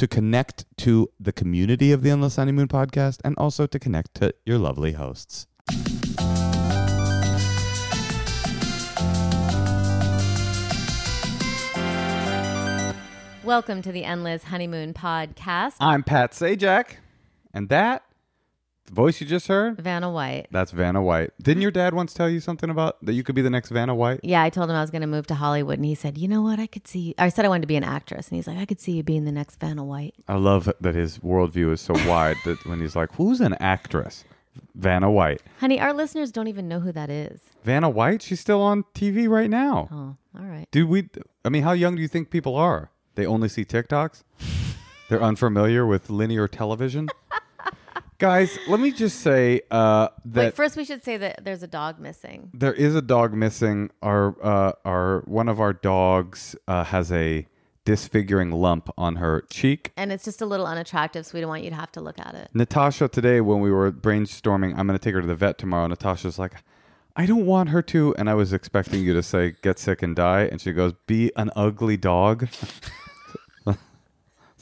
To connect to the community of the Endless Honeymoon podcast and also to connect to your lovely hosts. Welcome to the Endless Honeymoon Podcast. I'm Pat Sajak, and that the voice you just heard, Vanna White. that's Vanna White. Didn't your dad once tell you something about that you could be the next Vanna White? Yeah, I told him I was going to move to Hollywood, and he said, "You know what? I could see." I said I wanted to be an actress, and he's like, "I could see you being the next Vanna White." I love that his worldview is so wide that when he's like, "Who's an actress?" Vanna White. Honey, our listeners don't even know who that is. Vanna White. She's still on TV right now. Oh, all right. Dude, we. I mean, how young do you think people are? They only see TikToks. They're unfamiliar with linear television. Guys, let me just say uh, that Wait, first we should say that there's a dog missing. there is a dog missing. Our uh, our one of our dogs uh, has a disfiguring lump on her cheek. And it's just a little unattractive, so we don't want you to have to look at it. Natasha today when we were brainstorming, I'm going to take her to the vet tomorrow. Natasha's like, I don't want her to, and I was expecting you to say get sick and die, and she goes, be an ugly dog. so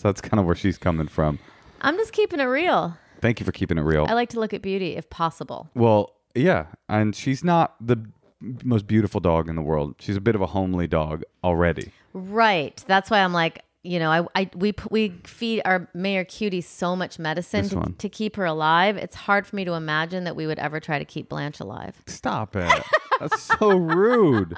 that's kind of where she's coming from. I'm just keeping it real. Thank you for keeping it real. I like to look at beauty if possible. Well, yeah, and she's not the most beautiful dog in the world. She's a bit of a homely dog already. Right. That's why I'm like, you know, I, I we we feed our Mayor Cutie so much medicine to, to keep her alive. It's hard for me to imagine that we would ever try to keep Blanche alive. Stop it. That's so rude.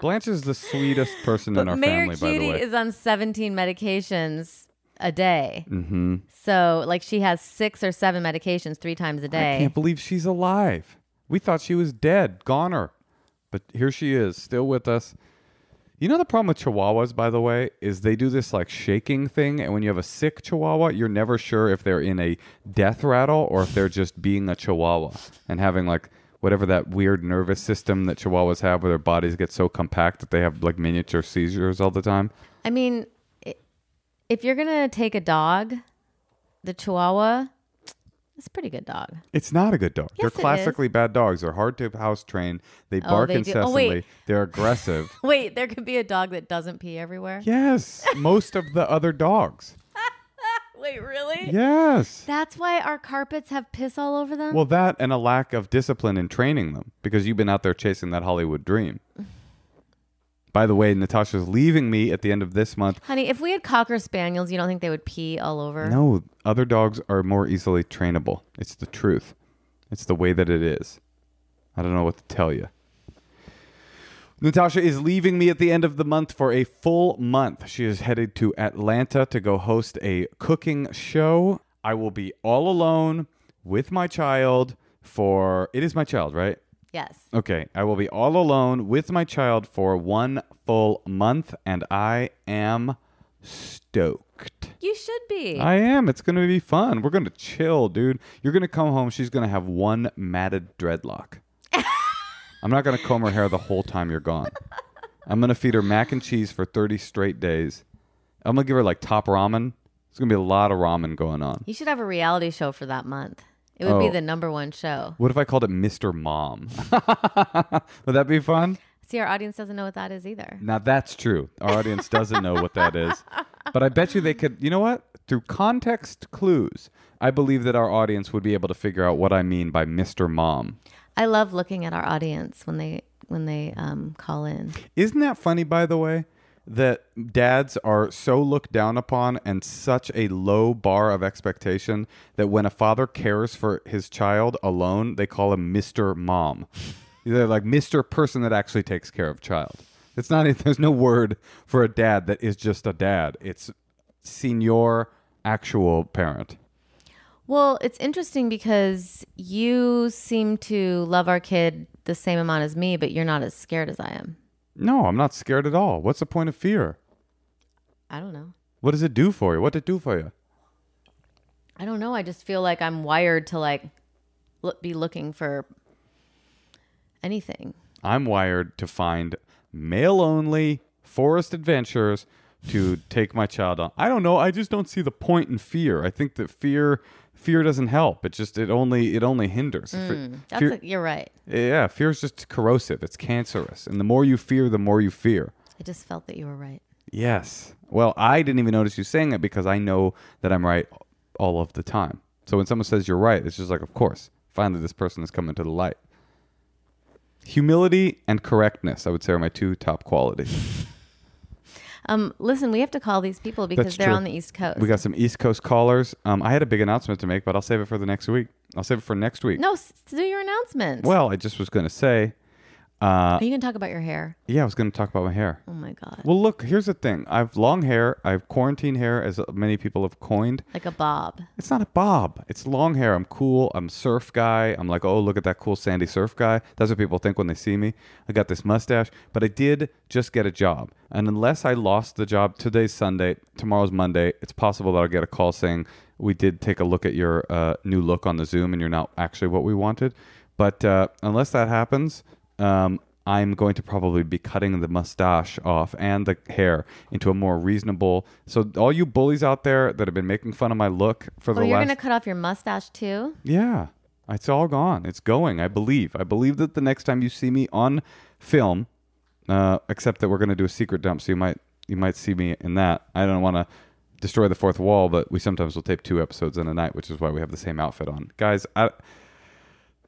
Blanche is the sweetest person in our Mayor family, by the Cutie is on 17 medications a day. mm-hmm. So, like, she has six or seven medications three times a day. I can't believe she's alive. We thought she was dead, goner. But here she is, still with us. You know the problem with chihuahuas, by the way, is they do this like shaking thing, and when you have a sick chihuahua, you're never sure if they're in a death rattle or if they're just being a chihuahua and having like whatever that weird nervous system that chihuahuas have where their bodies get so compact that they have like miniature seizures all the time. I mean, if you're going to take a dog, the Chihuahua, it's a pretty good dog. It's not a good dog. Yes, They're it classically bad dogs. They're hard to house train. They Oh, bark they do. Oh, incessantly. They're aggressive. Wait, there could be a dog that doesn't pee everywhere? Yes, most of the other dogs. Wait, really? Yes. That's why our carpets have piss all over them? Well, that and a lack of discipline in training them because you've been out there chasing that Hollywood dream. By the way, Natasha's leaving me at the end of this month. Honey, if we had Cocker Spaniels, you don't think they would pee all over? No, other dogs are more easily trainable. It's the truth. It's the way that it is. I don't know what to tell you. Natasha is leaving me at the end of the month for a full month. She is headed to Atlanta to go host a cooking show. I will be all alone with my child for it is my child, right? Yes. Okay, I will be all alone with my child for one full month, and I am stoked. You should be. I am. It's going to be fun. We're going to chill, dude. You're going to come home. She's going to have one matted dreadlock. I'm not going to comb her hair the whole time you're gone. I'm going to feed her mac and cheese for 30 straight days. I'm going to give her like top ramen. There's going to be a lot of ramen going on. you should have a reality show for that month. It would be Oh. the number one show. What if I called it Mr. Mom? Would that be fun? See, our audience doesn't know what that is either. Now that's true. Our audience doesn't know what that is. But I bet you they could, you know what? Through context clues, I believe that our audience would be able to figure out what I mean by Mr. Mom. I love looking at our audience when they when they um, call in. Isn't that funny, by the way? That dads are so looked down upon and such a low bar of expectation that when a father cares for his child alone, they call him Mr. Mom. They're like Mr. Person that actually takes care of child. It's not, there's no word for a dad that is just a dad. It's senior actual parent. Well, it's interesting because you seem to love our kid the same amount as me, but you're not as scared as I am. No, I'm not scared at all. What's the point of fear? I don't know. What does it do for you? What did it do for you? I don't know. I just feel like I'm wired to like look, be looking for anything. I'm wired to find male only forest adventures to take my child on. I don't know. I just don't see the point in fear. I think that fear fear doesn't help. It just it only it only hinders. Mm, That's fear, a, you're right. yeah, fear is just corrosive. It's cancerous. And the more you fear, the more you fear. I just felt that you were right. Yes. Well, I didn't even notice you saying it because I know that I'm right all of the time. So when someone says you're right, it's just like, of course. Finally, this person is coming to the light. Humility and correctness, I would say, are my two top qualities. Um, listen, we have to call these people because That's they're true. on the East Coast. We got some East Coast callers. Um, I had a big announcement to make, but I'll save it for the next week. I'll save it for next week. no, s- do your announcement. Well, I just was going to say, uh, Are you gonna talk about your hair? yeah, I was going to talk about my hair. Oh my god, Well, look, here's the thing. I have long hair. I have quarantine hair, as many people have coined. like a bob. It's not a bob. It's long hair. I'm cool. I'm a surf guy. I'm like, oh, look at that cool sandy surf guy. That's what people think when they see me. I got this mustache, but I did just get a job. And unless I lost the job, today's Sunday, tomorrow's Monday, it's possible that I'll get a call saying, we did take a look at your uh, new look on the Zoom and you're not actually what we wanted. But uh, unless that happens, um, I'm going to probably be cutting the mustache off and the hair into a more reasonable. So all you bullies out there that have been making fun of my look for the Oh, the you're last gonna cut off your mustache too? yeah, it's all gone. It's going. I believe. I believe that the next time you see me on film, uh, except that we're going to do a secret dump, so you might you might see me in that. I don't want to destroy the fourth wall, but we sometimes will tape two episodes in a night, which is why we have the same outfit on, guys. I.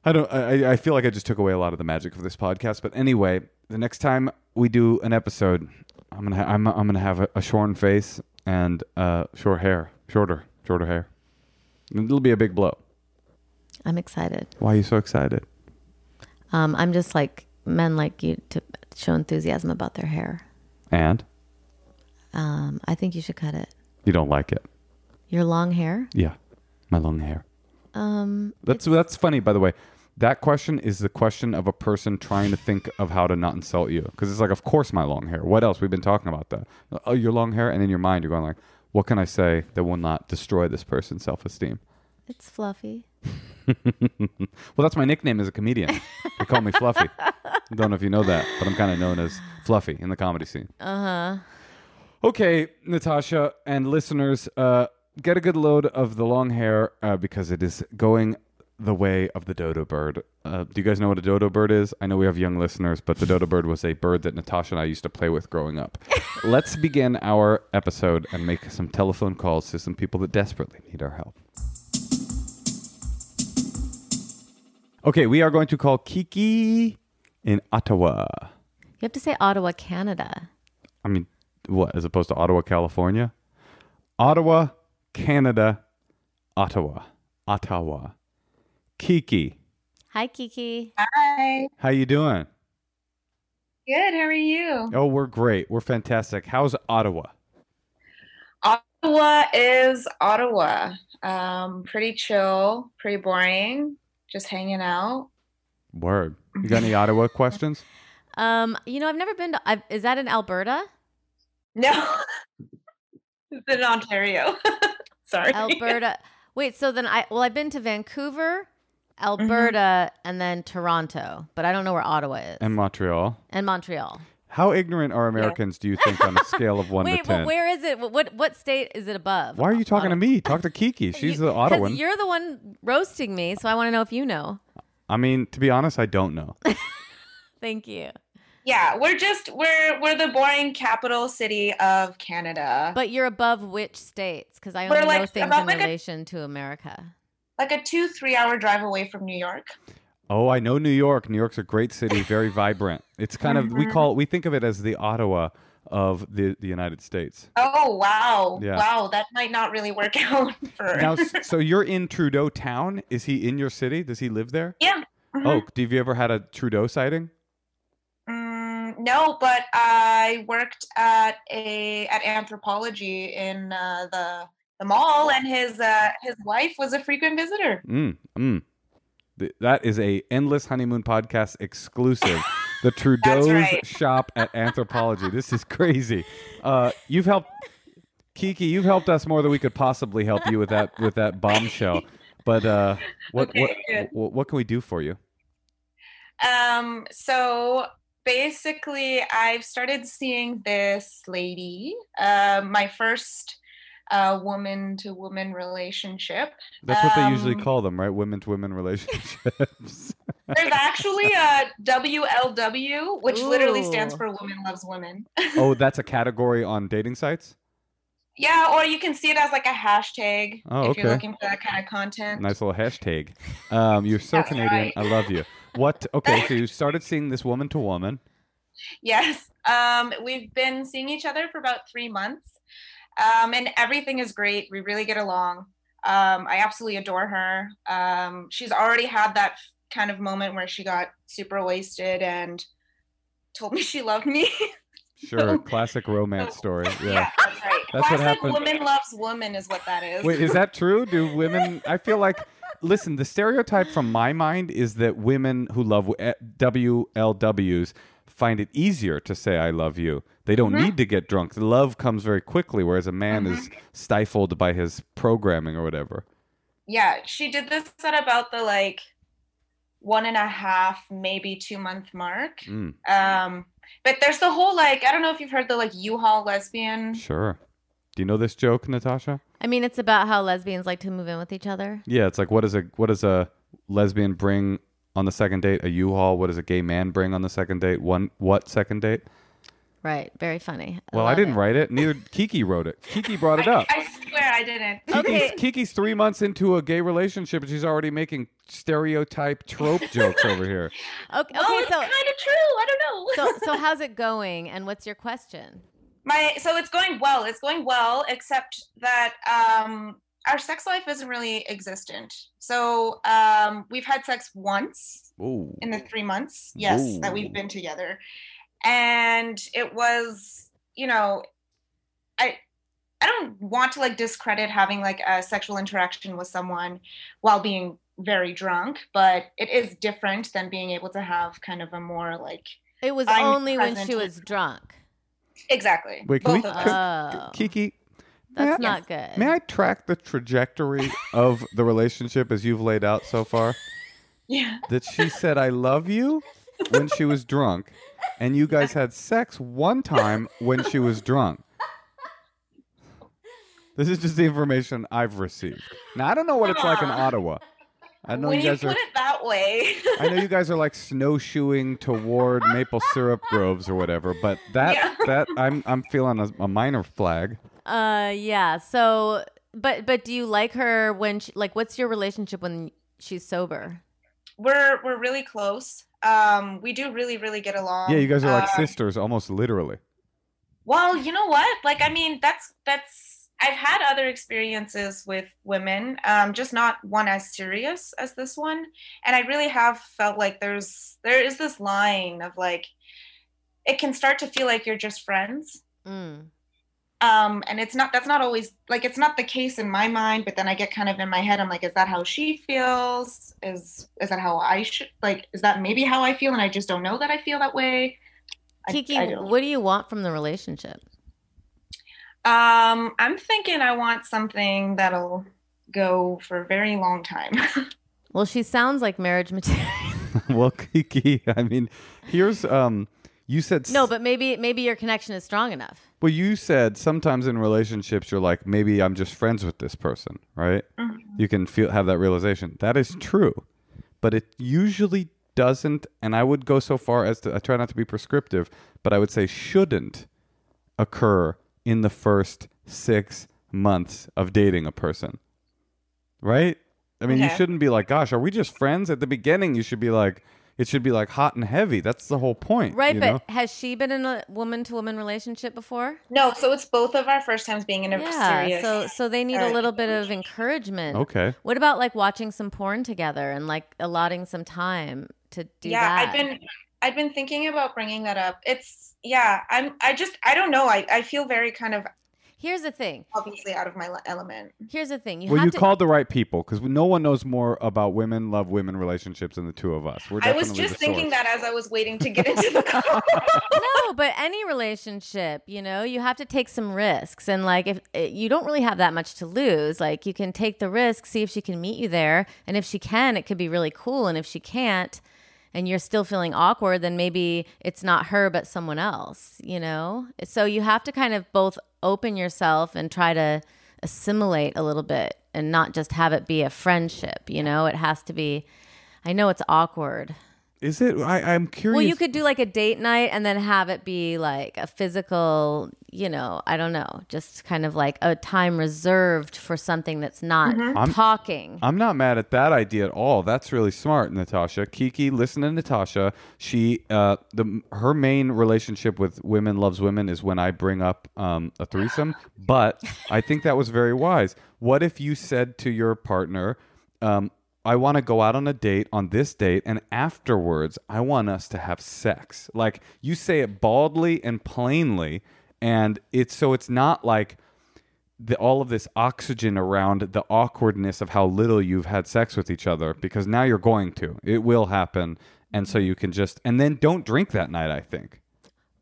I don't. I, I feel like I just took away a lot of the magic of this podcast. But anyway, the next time we do an episode, I'm gonna ha- I'm I'm gonna have a, a shorn face and uh, short hair, shorter, shorter hair. It'll be a big blow. I'm excited. Why are you so excited? Um, I'm just like men like you to show enthusiasm about their hair. And Um, I think you should cut it. you don't like it. Your long hair. Yeah, my long hair. Um, That's that's funny, by the way. That question is the question of a person trying to think of how to not insult you, because it's like, of course, my long hair. What else? We've been talking about that. Oh, your long hair, and in your mind, you're going like, what can I say that will not destroy this person's self-esteem? it's fluffy. Well, that's my nickname as a comedian. they call me Fluffy. Don't know if you know that, but I'm kind of known as Fluffy in the comedy scene. Uh huh. Okay, Natasha and listeners, uh, get a good load of the long hair uh, because it is going the way of the dodo bird. Uh, do you guys know what a dodo bird is? I know we have young listeners, but the dodo bird was a bird that Natasha and I used to play with growing up. Let's begin our episode and make some telephone calls to some people that desperately need our help. Okay, we are going to call Kiki in Ottawa. You have to say Ottawa, Canada. I mean, what, as opposed to Ottawa, California? Ottawa, Canada, Ottawa, Ottawa. Kiki, Hi, Kiki. Hi. how you doing? Good. How are you? Oh, we're great. We're fantastic. How's Ottawa? Ottawa is Ottawa. Um, pretty chill, pretty boring, just hanging out. Word. You got any Ottawa questions? Um, you know, I've never been to. I've, is that in Alberta? No, it's in Ontario. Sorry. Alberta. Wait, so then I well, I've been to Vancouver, Mm-hmm. Alberta, and then Toronto, but I don't know where Ottawa is, And Montreal. and Montreal. How ignorant are Americans, do you think, on a scale of one Wait, to ten? but where is it? What what, what state is it above? Why are you talking to me? Talk to Kiki. She's the Ottawan. You're the one roasting me, so I want to know if you know. I mean, to be honest, I don't know. Thank you. Yeah, we're just we're we're the boring capital city of Canada. But you're above which states? Because I We're only know like things in like a- relation to America. Like a two three hour drive away from New York. Oh, I know New York. New York's a great city, very vibrant. It's kind of we call we think of it as the Ottawa of the the United States. Oh wow, Yeah. wow, that might not really work out for. Now, so you're in Trudeau town. Is he in your city? Does he live there? yeah. mhm. Oh, have you ever had a Trudeau sighting? Mm, no, but I worked at a at Anthropologie in uh, the the mall, and his uh, his wife was a frequent visitor. Mm, mm. Th- That is a endless honeymoon podcast exclusive. The Trudeau's right. shop at Anthropologie. This is crazy. Uh, you've helped Kiki. You've helped us more than we could possibly help you with that with that bombshell. But uh, what Okay, what, what what can we do for you? Um, so basically, I've started seeing this lady. Uh, my first uh, woman to woman relationship. That's what they usually Um, call them, right? Women to women relationships. There's actually a WLW, which literally stands for Women Loves Women. oh, that's a category on dating sites. yeah, or you can see it as like a hashtag Oh, if you're looking for that kind of content. Nice little hashtag. Um, you're so Canadian. right. I love you. What? Okay, so you started seeing this woman to woman. Yes. Um, we've been seeing each other for about three months. Um, and everything is great. We really get along. Um, I absolutely adore her. Um, she's already had that kind of moment where she got super wasted and told me she loved me. Sure, classic romance story. Yeah. that's right. That's what Classic happened. woman loves woman is what that is. Wait, is that true? Do women? I feel like. Listen, the stereotype from my mind is that women who love eh, WLWs find it easier to say "I love you." They don't Mhm. need to get drunk. Love comes very quickly, whereas a man is stifled by his programming or whatever. yeah, she did this at about the like one and a half, maybe two month mark. Mm, Um, but there's the whole like I don't know if you've heard the like U-Haul lesbian. sure. Do you know this joke, Natasha? I mean, it's about how lesbians like to move in with each other. Yeah, it's like what does a what does a lesbian bring on the second date? A U-Haul. What does a gay man bring on the second date? One what second date? Right. Very funny. Well, I didn't it. write it. Neither Kiki wrote it. Kiki brought it I, up. I swear I didn't. Kiki's, Okay. Kiki's three months into a gay relationship and she's already making stereotype trope jokes over here. Okay. Well, okay it's so kind of true. I don't know. so so how's it going? And what's your question? My so it's going well. It's going well, except that um, our sex life isn't really existent. So um, we've had sex once Ooh. in the three months, yes, that we've been together, and it was, you know, I. I don't want to like discredit having like a sexual interaction with someone while being very drunk, but it is different than being able to have kind of a more like It was I'm only when she was drunk. exactly Wait, can both we- of us. Oh, Kiki, that's I, not good. may I track the trajectory of the relationship as you've laid out so far? yeah. That she said, I love you when she was drunk, and you guys had sex one time when she was drunk. This is just the information I've received. Now, I don't know what it's like in Ottawa. I know when you you guys put are. it that way. I know you guys are like snowshoeing toward maple syrup groves or whatever, but that Yeah. that I'm I'm feeling a, a minor flag. Uh, yeah. So, but but do you like her when she like? What's your relationship when she's sober? we're we're really close. Um, we do really really get along. Yeah, you guys are like Uh, sisters, almost literally. Well, you know what? Like, I mean, that's that's. I've had other experiences with women, um, just not one as serious as this one, and I really have felt like there's there is this line of like, it can start to feel like you're just friends, Mm. Um, and it's not that's not always like it's not the case in my mind, but then I get kind of in my head, I'm like, is that how she feels? Is is that how I should like is that maybe how I feel and I just don't know that I feel that way? Kiki, I don't- what do you want from the relationship? Um, I'm thinking I want something that'll go for a very long time. Well, she sounds like marriage material. well, Kiki, I mean, here's um, you said no, but maybe maybe your connection is strong enough. well, you said sometimes in relationships you're like maybe I'm just friends with this person, right? Mhm. You can feel have that realization. That is true, but it usually doesn't. And I would go so far as to I try not to be prescriptive, but I would say shouldn't occur in the first six months of dating a person, right? I mean, you shouldn't be like, "Gosh, are we just friends?" At the beginning, you should be like, it should be like hot and heavy. That's the whole point, Right, you but know? has she been in a woman to woman relationship before? no, so it's both of our first times being in a Yeah, serious. so so they need a little bit of encouragement. Okay. What about like watching some porn together and like allotting some time to do yeah, that? I've been I've been thinking about bringing that up. It's yeah, I'm I just I don't know. I I feel very kind of Here's the thing. obviously out of my element. Here's the thing. You well, have you to called the right people because no one knows more about women love women relationships than the two of us. We're I was just thinking source. that as I was waiting to get into the call. no, but any relationship, you know, you have to take some risks. And like, if eh, you don't really have that much to lose, like, you can take the risk, see if she can meet you there. And if she can, it could be really cool. And if she can't, and you're still feeling awkward, then maybe it's not her, but someone else, you know? So you have to kind of both open yourself and try to assimilate a little bit and not just have it be a friendship, you know? It has to be, I know it's awkward. Is it? I, I'm curious. Well, you could do like a date night and then have it be like a physical, you know, I don't know, just kind of like a time reserved for something that's not I'm- talking. I'm not mad at that idea at all. That's really smart, Natasha. Kiki, listen to Natasha. She, uh, the her main relationship with women loves women is when I bring up um, a threesome. But I think that was very wise. What if you said to your partner, um, "I want to go out on a date on this date, and afterwards, I want us to have sex." Like you say it baldly and plainly, and it's so it's not like the, all of this oxygen around the awkwardness of how little you've had sex with each other because now you're going to. It will happen. And so you can just, and then don't drink that night, I think.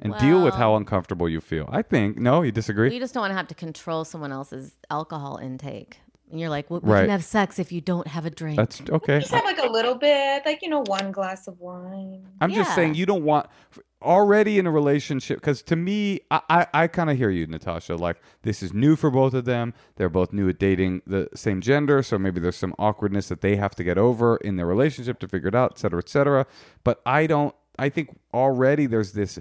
And deal with how uncomfortable you feel. I think. No, you disagree? you just don't want to have to control someone else's alcohol intake. And you're like, well, we Right. can have sex if you don't have a drink. That's okay. Just have like a little bit, like you know, one glass of wine. I'm just saying you don't want already in a relationship because to me I, I, I kind of hear you Natasha like this is new for both of them they're both new at dating the same gender so maybe there's some awkwardness that they have to get over in their relationship to figure it out et cetera et cetera but I don't I think already there's this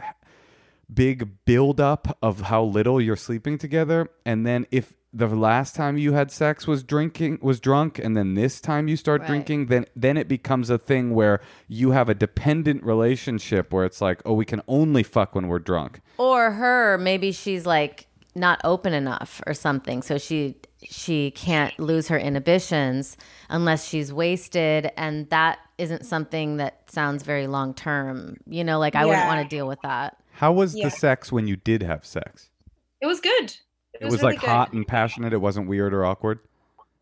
big buildup of how little you're sleeping together and then if the last time you had sex was drinking was drunk and then this time you start Right. drinking then then it becomes a thing where you have a dependent relationship where it's like oh we can only fuck when we're drunk or her, maybe she's like not open enough or something. So she she can't lose her inhibitions unless she's wasted and that isn't something that sounds very long term. You know, like I wouldn't want to deal with that. how was Yeah. the sex when you did have sex It was good. It was, really like good. hot and passionate it wasn't weird or awkward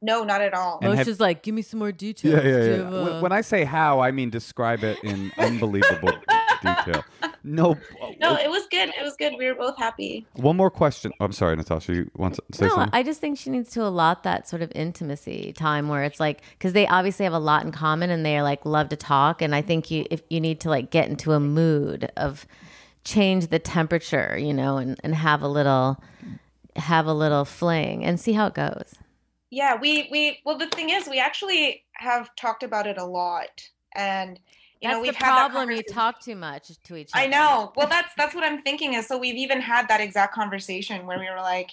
No, not at all. And oh, have- she's like, give me some more details. yeah yeah yeah have, when, uh, when i say how i mean describe it in unbelievable detail no No, it was good. It was good. We were both happy. one more question i'm sorry natasha you want to say no, something I just think she needs to allot that sort of intimacy time where it's like because they obviously have a lot in common and they like love to talk and I think you if you need to like get into a mood of change the temperature, you know, and and have a little have a little fling and see how it goes. Yeah, we we well the thing is we actually have talked about it a lot. And you That's know, we've the had that problem. You talk too much to each other. I know. Well, that's that's what I'm thinking is so we've even had that exact conversation where we were like,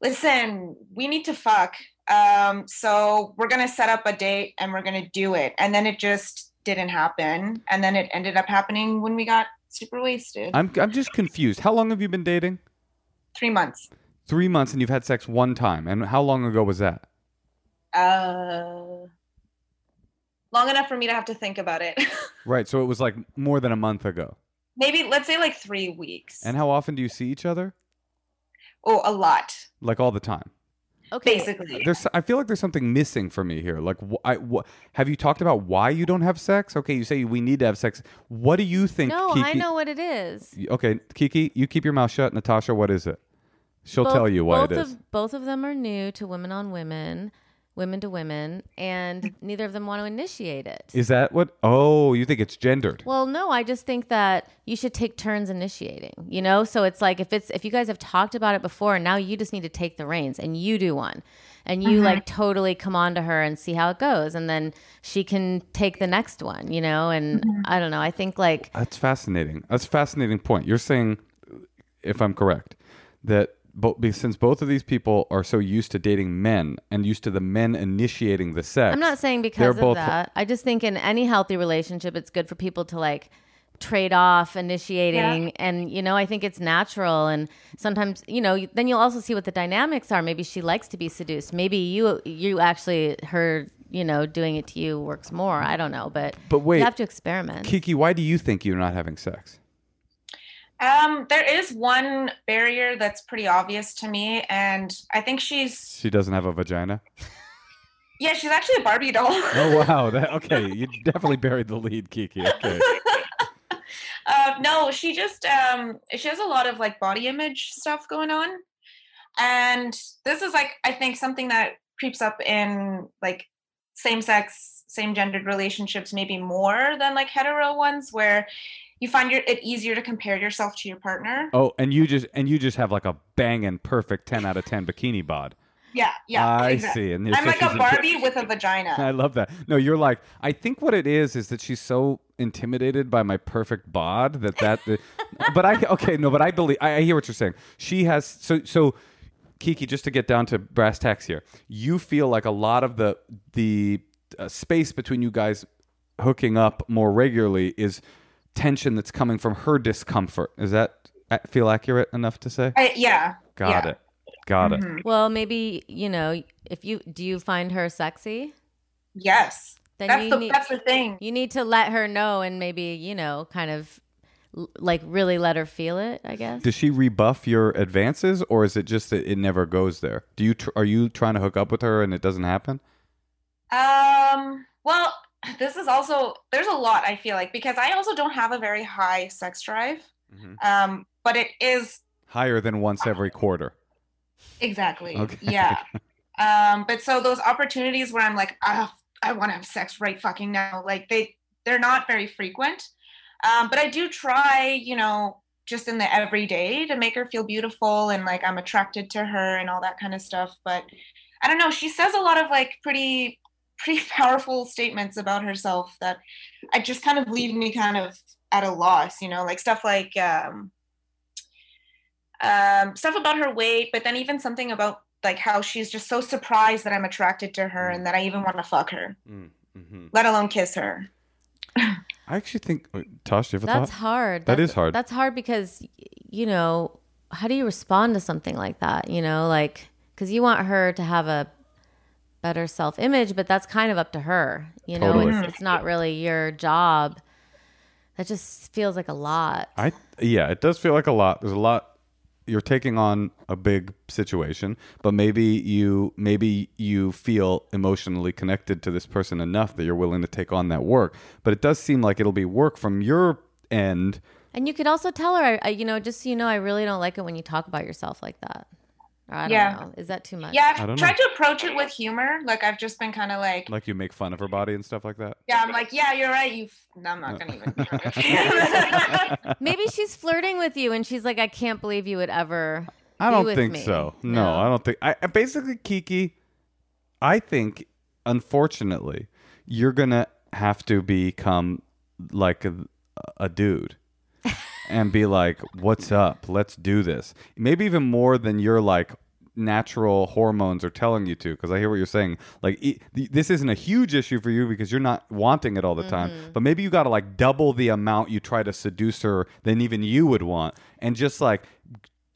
listen, we need to fuck. Um, so we're gonna set up a date and we're gonna do it. And then it just didn't happen. And then it ended up happening when we got super wasted. I'm, I'm just confused how long have you been dating Three months. Three months and you've had sex one time and how long ago was that Uh long enough for me to have to think about it. right so it was like more than a month ago Maybe let's say like three weeks. and how often do you see each other Oh, a lot, like all the time. Okay. basically. There's, I feel like there's something missing for me here. Like, wh- I, wh- have you talked about why you don't have sex? Okay, you say we need to have sex. What do you think? No, Kiki? I know what it is. Okay, Kiki, you keep your mouth shut. Natasha, what is it? She'll Both- tell you what both it is. Of, both of them are new to women on women, women to women, and neither of them want to initiate it. Is that what? Oh, you think it's gendered? Well, no, I just think that you should take turns initiating, you know? So it's like if it's if you guys have talked about it before and now you just need to take the reins and you do one. And you mm-hmm. like totally come on to her and see how it goes and then she can take the next one, you know? And mm-hmm. I don't know, I think like That's fascinating. That's a fascinating point. You're saying, if I'm correct, that bo- be- since both of these people are so used to dating men and used to the men initiating the sex, I'm not saying because of both- that. I just think in any healthy relationship, it's good for people to like trade off initiating. And you know i think it's natural. And sometimes you know then you'll also see what the dynamics are. Maybe she likes to be seduced. Maybe you you actually her you know doing it to you works more. I don't know. But But wait, you have to experiment. Kiki, why do you think you're not having sex? Um, there is one barrier that's pretty obvious to me, and I think she's She doesn't have a vagina. yeah, she's actually a Barbie doll. Oh wow! That, okay, you definitely buried the lead, Kiki. Okay. uh, no, she just um, she has a lot of like body image stuff going on, and this is like I think something that creeps up in like same sex, same gendered relationships, maybe more than like hetero ones, where you find your, it easier to compare yourself to your partner. Oh, and you just and you just have like a banging perfect ten out of ten bikini bod. Yeah, yeah, I exactly. see. And I'm like a Barbie with a vagina. I love that. No, you're like. I think what it is is that she's so intimidated by my perfect bod that that. but I okay no, but I believe I, I hear what you're saying. She has so so. Kiki, just to get down to brass tacks here, you feel like a lot of the the uh, space between you guys hooking up more regularly is tension that's coming from her discomfort. Is that feel accurate enough to say? I, yeah. Got yeah. it. Got it. Mhm. well maybe you know if you do you find her sexy Yes. then That's you the need that's the thing. you need to let her know and maybe you know kind of like really let her feel it i guess Does she rebuff your advances, or is it just that it never goes there? Do you tr- are you trying to hook up with her and it doesn't happen? Um, well, this is also there's a lot I feel like because I also don't have a very high sex drive. Um, but it is Higher than once every quarter. exactly. Okay. Yeah. Um, but so those opportunities where I'm like, ah, I want to have sex right fucking now, like they they're not very frequent. Um, but I do try, you know, just in the everyday to make her feel beautiful and like I'm attracted to her and all that kind of stuff. But I don't know, she says a lot of like pretty pretty powerful statements about herself that I just kind of leave me kind of at a loss, you know, like stuff like um um stuff about her weight, but then even something about like how she's just so surprised that I'm attracted to her and that I even want to fuck her, Mm-hmm. let alone kiss her. I actually think. wait, Tosh, you have a That's thought? hard. That That's, is hard. That's hard because, you know, how do you respond to something like that? You know, like, because you want her to have a better self image, but that's kind of up to her. You know, Totally. it's, it's not mm-hmm. really your job. That just feels like a lot. I yeah, it does feel like a lot. There's a lot. You're taking on a big situation, but maybe you maybe you feel emotionally connected to this person enough that you're willing to take on that work. But it does seem like it'll be work from your end. And you could also tell her, I, I, you know, just so you know, I really don't like it when you talk about yourself like that. Or I don't Yeah. know. Is that too much? Yeah, I don't I've know. tried to approach it with humor. Like I've just been kind of like, Like you make fun of her body and stuff like that. yeah, I'm like, yeah, you're right. You, f-. no, I'm not gonna even. Maybe she's flirting with you and she's like, I can't believe you would ever. I don't with think me. so. No, I don't think. I I- basically Kiki. I think, unfortunately, you're gonna have to become like a, a dude, and be like, "What's up? Let's do this." Maybe even more than your like natural hormones are telling you to. Because I hear what you're saying. Like, e- th- this isn't a huge issue for you because you're not wanting it all the time. Mm-hmm. But maybe you got to like double the amount you try to seduce her than even you would want, and just like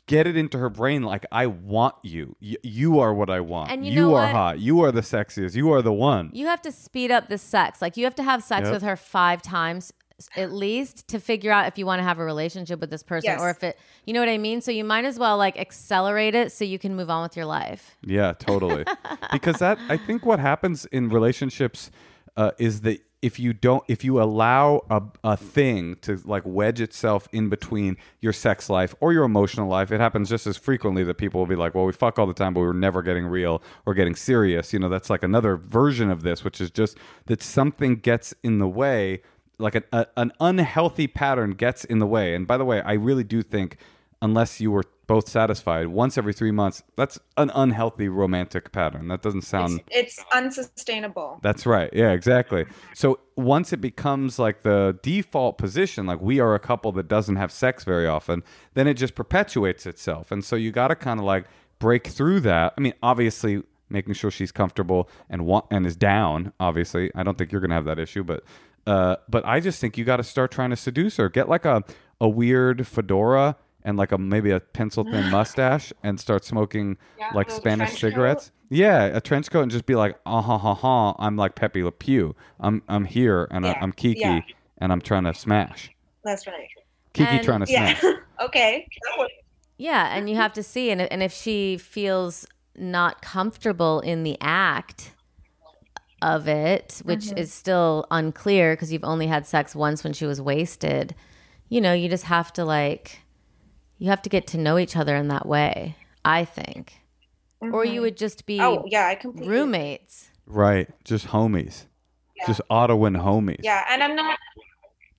get it into her brain like I want you. Y- you are what I want. And you you are what? hot. You are the sexiest. You are the one. You have to speed up the sex. Like you have to have sex Yep. with her five times at least to figure out if you want to have a relationship with this person Yes. or if it, you know what I mean? So you might as well like accelerate it so you can move on with your life. Yeah, totally. because that I think what happens in relationships uh, is that if you don't if you allow a, a thing to like wedge itself in between your sex life or your emotional life it happens just as frequently that people will be like well we fuck all the time but we're never getting real or getting serious you know that's like another version of this which is just that something gets in the way like an, a, an unhealthy pattern gets in the way. And by the way i really do think unless you were both satisfied once every three months that's an unhealthy romantic pattern. That doesn't sound It's, it's unsustainable. that's right. Yeah exactly. So once it becomes like the default position like we are a couple that doesn't have sex very often then it just perpetuates itself. And so you got to kind of like break through that. I mean obviously making sure she's comfortable and want and is down obviously. I don't think you're gonna have that issue but uh but i just think you got to start trying to seduce her get like a a weird fedora and like a maybe a pencil thin mustache and start smoking Yeah, like spanish trench coat. cigarettes yeah, a trench coat and just be like, uh ha ha ha, I'm like Pepe Le Pew. I'm I'm here and I, Yeah, I'm Kiki yeah. and I'm trying to smash. That's right. Kiki And- trying to Yeah. smash. okay. Yeah, and you have to see, and and if she feels not comfortable in the act of it, which mm-hmm. is still unclear because you've only had sex once when she was wasted, you know, you just have to like, you have to get to know each other in that way. I think, or you mm-hmm. would just be Oh yeah, I completely. roommates. Right. Just homies. Just Ottawan homies. Yeah, and I'm not.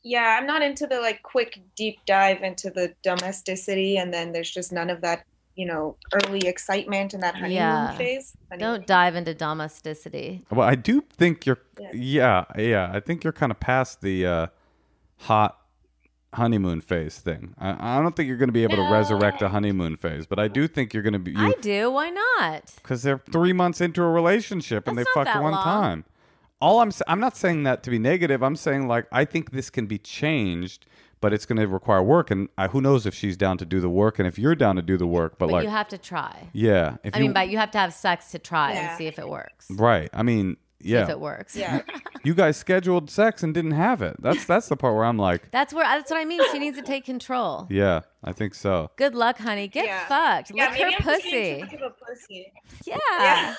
Yeah, I'm not into the like quick deep dive into the domesticity, and then there's just none of that, you know, early excitement and that honeymoon Yeah. phase. Honeymoon. Don't dive into domesticity. Well, I do think you're Yeah. yeah, yeah. I think you're kind of past the uh hot honeymoon phase thing. I, I don't think you're going to be able to resurrect a honeymoon phase, but I do think you're going to be I do. Why not? because they're three months into a relationship and That's they fucked one long. time. All I'm sa- I'm not saying that to be negative. I'm saying like I think this can be changed, but it's going to require work. And I, who knows if she's down to do the work and if you're down to do the work. But, But like, you have to try. yeah, if I you mean, but you have to have sex to try and see if it works. right. I mean, yeah If yeah, it works. Yeah. you guys scheduled sex and didn't have it. That's that's the part where I'm like, That's where that's what I mean. She needs to take control. yeah, I think so. Good luck, honey. Get Yeah. fucked. Yeah, Lick maybe her I'm just being pussy. too much of a pussy. Yeah.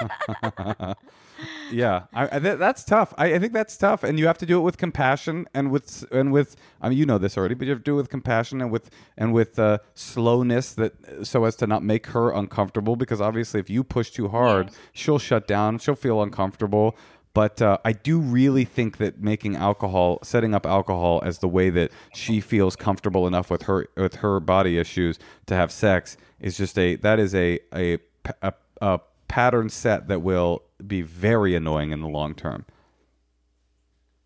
Yeah. yeah, I, I, that, that's tough. I, I think that's tough, and you have to do it with compassion and with and with. I mean, you know this already, but you have to do it with compassion and with and with uh, slowness, that so as to not make her uncomfortable. Because obviously, if you push too hard, she'll shut down. She'll feel uncomfortable. But uh, I do really think that making alcohol, setting up alcohol as the way that she feels comfortable enough with her with her body issues to have sex is just a that is a a, a, a pattern set that will be very annoying in the long term.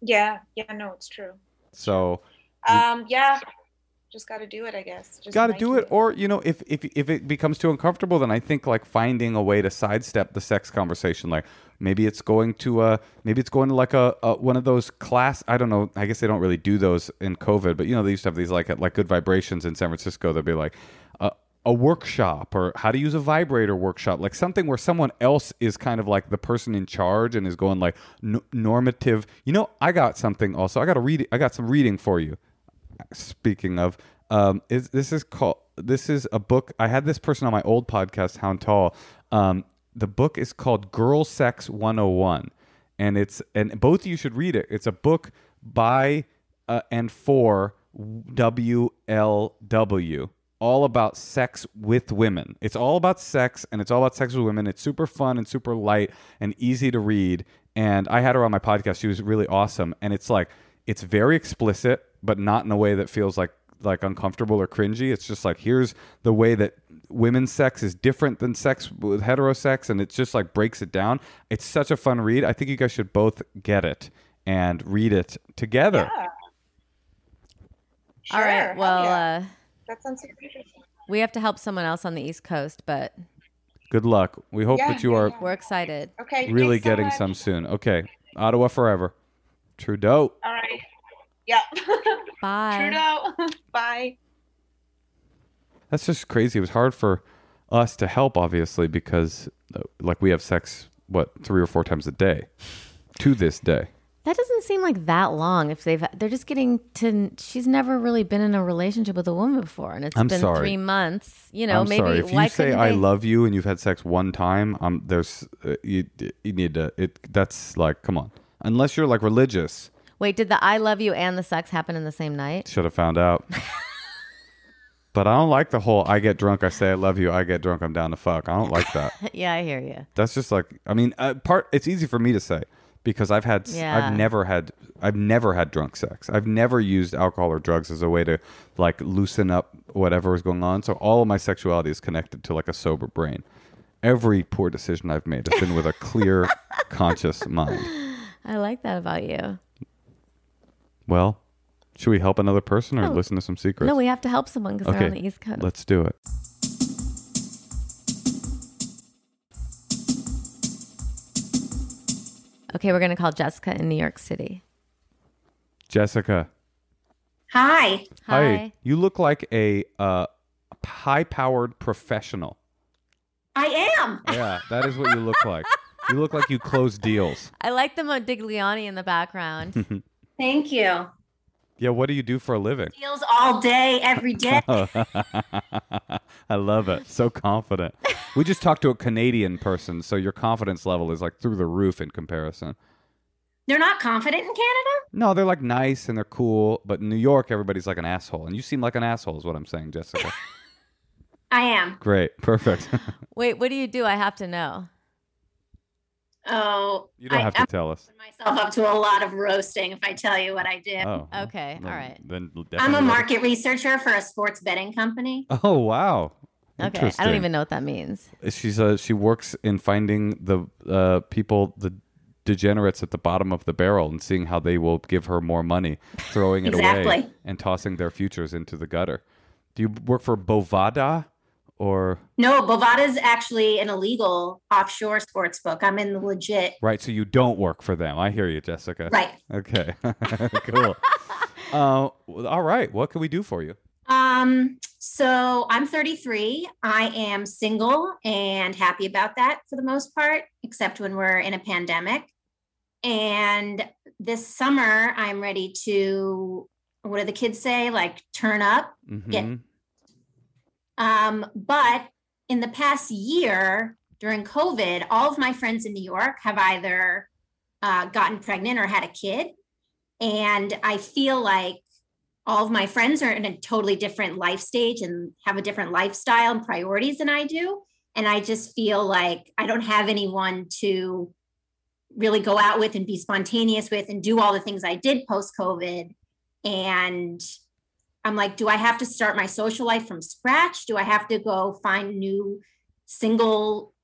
yeah. Yeah. No, it's true. So Um. Yeah. Just got to do it, I guess. Got to do it, or you know, if if if it becomes too uncomfortable, then I think like finding a way to sidestep the sex conversation. Like maybe it's going to uh maybe it's going to like a, a one of those class. I don't know. I guess they don't really do those in COVID, but you know they used to have these like like Good Vibrations in San Francisco. They'd be like. Uh, a workshop or how to use a vibrator workshop like something where someone else is kind of like the person in charge and is going like n- normative you know i got something also i got to read i got some reading for you speaking of um is this is called this is a book i had this person on my old podcast hound tall um the book is called girl sex 101 and it's and both of you should read it. It's a book by uh, and for wlw all about sex with women. It's all about sex and it's all about sex with women. It's super fun and super light and easy to read. And i had her on my podcast. She was really awesome. And it's like it's very explicit but not in a way that feels like like uncomfortable or cringy it's just like here's the way that women's sex is different than sex with heterosex and it just like breaks it down it's such a fun read i think you guys should both get it and read it together Yeah. All right. Well, yeah. uh, that sounds super interesting. we have to help someone else on the East Coast, but good luck we hope Yeah, that you yeah, are yeah. we're excited. Okay. really thanks so getting much. some soon okay ottawa forever trudeau All right. Yeah. Bye. Trudeau. Bye. That's just crazy. It was hard for us to help, obviously, because uh, like we have sex what three or four times a day, to this day. That doesn't seem like that long. If they've, they're just getting to. She's never really been in a relationship with a woman before, and it's I'm been sorry. three months. You know, I'm maybe sorry. If why you say couldn't I they- love you and you've had sex one time, um, there's uh, you you need to it. That's like, come on. Unless you're like religious, Wait, did the "I love you" and the sex happen in the same night? should have found out. but I don't like the whole I get drunk, I say I love you, I get drunk, I'm down to fuck. I don't like that. yeah, I hear you. That's just like I mean, uh, part. It's easy for me to say because I've had Yeah. I've never had I've never had drunk sex. I've never used alcohol or drugs as a way to like loosen up whatever is going on. So all of my sexuality is connected to like a sober brain. Every poor decision I've made has been with a clear, conscious mind. I like that about you. Well, should we help another person or No. listen to some secrets? No, we have to help someone because they're on the East Coast. Let's do it. Okay, we're gonna call Jessica in New York City. Jessica. Hi. Hi. You look like a uh, high-powered professional. I am. Yeah, that is what you look like. You look like you close deals. I like the Modigliani in the background. Thank you. Yeah, what do you do for a living? Deals all day, every day. I love it. So confident. We just talked to a Canadian person, so your confidence level is like through the roof in comparison. They're not confident in Canada? No, they're like nice and they're cool, but in New York, everybody's like an asshole. And you seem like an asshole, is what I'm saying, Jessica. I am. Great. Perfect. Wait, what do you do? I have to know. Oh, you don't I, have to I'm tell us. myself up to a lot of roasting if I tell you what I do. Oh. well, Okay, all then- right. Then I'm a let it- market researcher for a sports betting company. Oh, wow. Okay, I don't even know what that means. She's uh, she works in finding the uh, people the degenerates at the bottom of the barrel and seeing how they will give her more money, throwing it away and tossing their futures into the gutter. Do you work for Bovada or No, Bovada is actually an illegal offshore sports book. I'm in the legit. right? So you don't work for them. I hear you, Jessica. Right. Okay. cool. Uh, all right. What can we do for you? Um, so I'm 33. I am single and happy about that for the most part, except when we're in a pandemic. And this summer, I'm ready to, what do the kids say? Like turn up. Mhm. Um, but in the past year during COVID, all of my friends in New York have either uh, gotten pregnant or had a kid. And I feel like all of my friends are in a totally different life stage and have a different lifestyle and priorities than I do. And I just feel like I don't have anyone to really go out with and be spontaneous with and do all the things I did post COVID. And I'm like, do I have to start my social life from scratch? Do I have to go find new single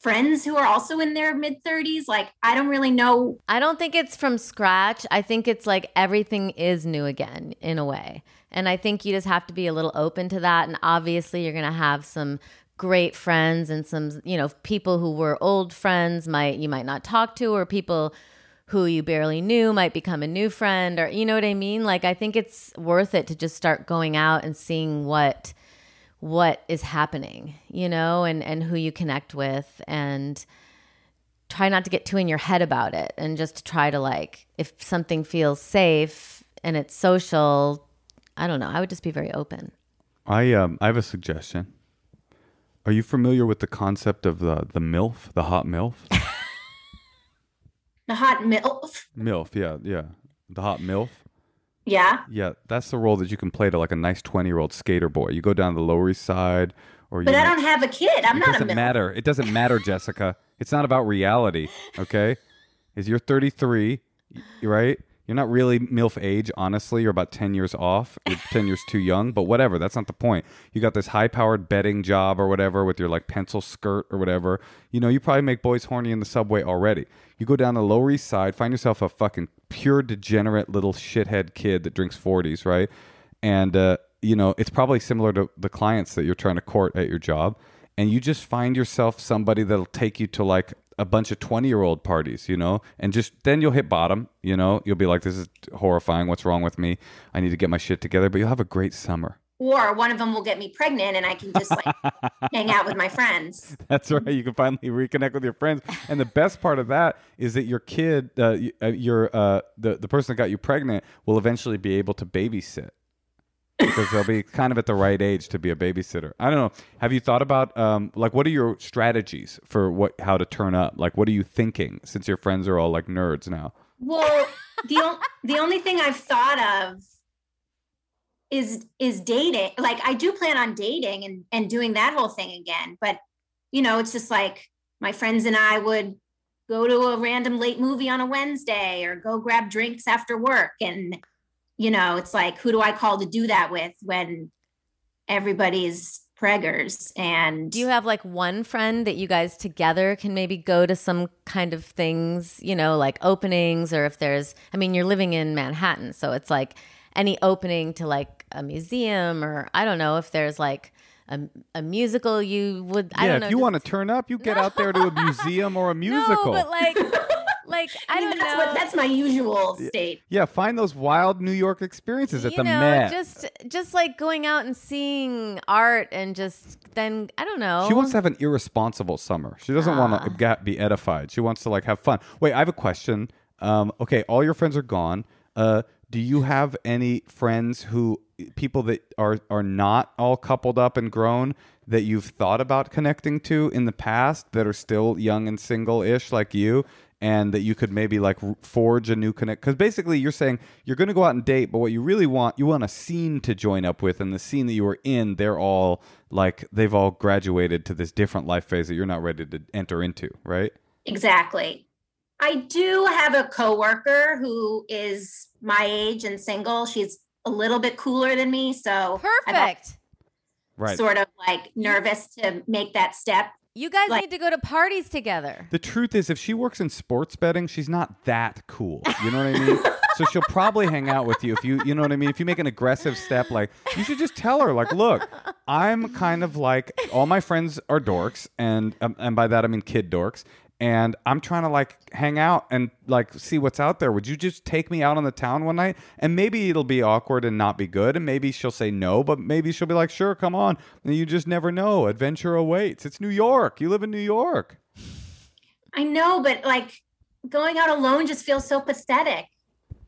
friends who are also in their mid 30s? Like, I don't really know. I don't think it's from scratch. I think it's like everything is new again in a way. And I think you just have to be a little open to that. And obviously, you're going to have some great friends and some, you know, people who were old friends might you might not talk to or people who you barely knew might become a new friend or you know what I mean? Like I think it's worth it to just start going out and seeing what what is happening, you know, and and who you connect with and try not to get too in your head about it and just try to like if something feels safe and it's social, I don't know, I would just be very open. I um I have a suggestion. Are you familiar with the concept of the the MILF, the hot MILF? The hot MILF. MILF, yeah, yeah. The hot MILF. Yeah. Yeah, that's the role that you can play to like a nice 20-year-old skater boy. You go down to the Lower East Side or But you I don't have a kid. I'm not a It doesn't matter. It doesn't matter, Jessica. It's not about reality, okay? Is you're 33, right? You're not really MILF age, honestly. You're about 10 years off. You're 10 years too young, but whatever. That's not the point. You got this high powered betting job or whatever with your like pencil skirt or whatever. You know, you probably make boys horny in the subway already. You go down the Lower East Side, find yourself a fucking pure degenerate little shithead kid that drinks 40s, right? And, uh, you know, it's probably similar to the clients that you're trying to court at your job. And you just find yourself somebody that'll take you to like a bunch of 20 year old parties, you know, and just then you'll hit bottom, you know, you'll be like, this is horrifying. What's wrong with me? I need to get my shit together. But you'll have a great summer. or one of them will get me pregnant and I can just like hang out with my friends. That's right. You can finally reconnect with your friends, and the best part of that is that your kid, uh, uh, your uh, the the person that got you pregnant, will eventually be able to babysit because they'll be kind of at the right age to be a babysitter. I don't know. Have you thought about um, like what are your strategies for what how to turn up? Like, what are you thinking since your friends are all like nerds now? Well, the on- the only thing I've thought of is is dating. Like I do plan on dating and and doing that whole thing again, but you know, it's just like my friends and I would go to a random late movie on a Wednesday or go grab drinks after work and you know, it's like who do I call to do that with when everybody's preggers and Do you have like one friend that you guys together can maybe go to some kind of things, you know, like openings or if there's I mean, you're living in Manhattan, so it's like any opening to like a museum or I don't know if there's like a, a musical you would I yeah, don't know. if you want to turn up, you get out there to a museum or a musical. No, but like like I, I mean, don't that's know. what that's my usual state. yeah, find those wild New York experiences at you the know, Met. just just like going out and seeing art and just then I don't know. She wants to have an irresponsible summer. She doesn't want to get, be edified. She wants to like have fun. Wait, I have a question. Um, okay, all your friends are gone. Uh, do you have any friends who people that are are not all coupled up and grown that you've thought about connecting to in the past that are still young and single-ish like you? And that you could maybe like forge a new connect because basically you're saying you're going to go out and date, but what you really want you want a scene to join up with, and the scene that you were in, they're all like they've all graduated to this different life phase that you're not ready to enter into, right? Exactly. I do have a coworker who is my age and single. She's a little bit cooler than me, so I'm Perfect. Right. sort of like nervous to make that step. You guys Like- need to go to parties together. The truth is, if she works in sports betting, she's not that cool. You know what I mean? so she'll probably hang out with you if you, you know what I mean. If you make an aggressive step, like you should just tell her, like, look, I'm kind of like all my friends are dorks, and um, and by that I mean kid dorks. And I'm trying to like hang out and like see what's out there. Would you just take me out on the town one night? And maybe it'll be awkward and not be good. And maybe she'll say no, but maybe she'll be like, sure, come on. And you just never know. Adventure awaits. It's New York. You live in New York. I know, but like going out alone just feels so pathetic.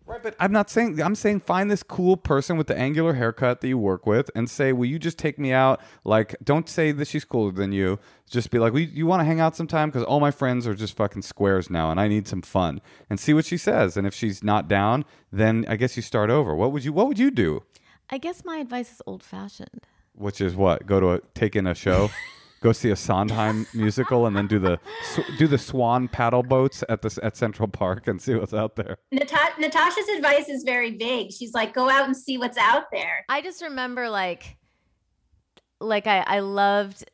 Right, but I'm not saying I'm saying find this cool person with the angular haircut that you work with and say, "Will you just take me out?" Like, don't say that she's cooler than you. Just be like, "We, you want to hang out sometime?" Because all my friends are just fucking squares now, and I need some fun. And see what she says. And if she's not down, then I guess you start over. What would you What would you do? I guess my advice is old fashioned. Which is what? Go to a take in a show. Go see a Sondheim musical and then do the sw- do the swan paddle boats at the at Central Park and see what's out there. Nata- Natasha's advice is very vague. She's like, go out and see what's out there. I just remember like like I, I loved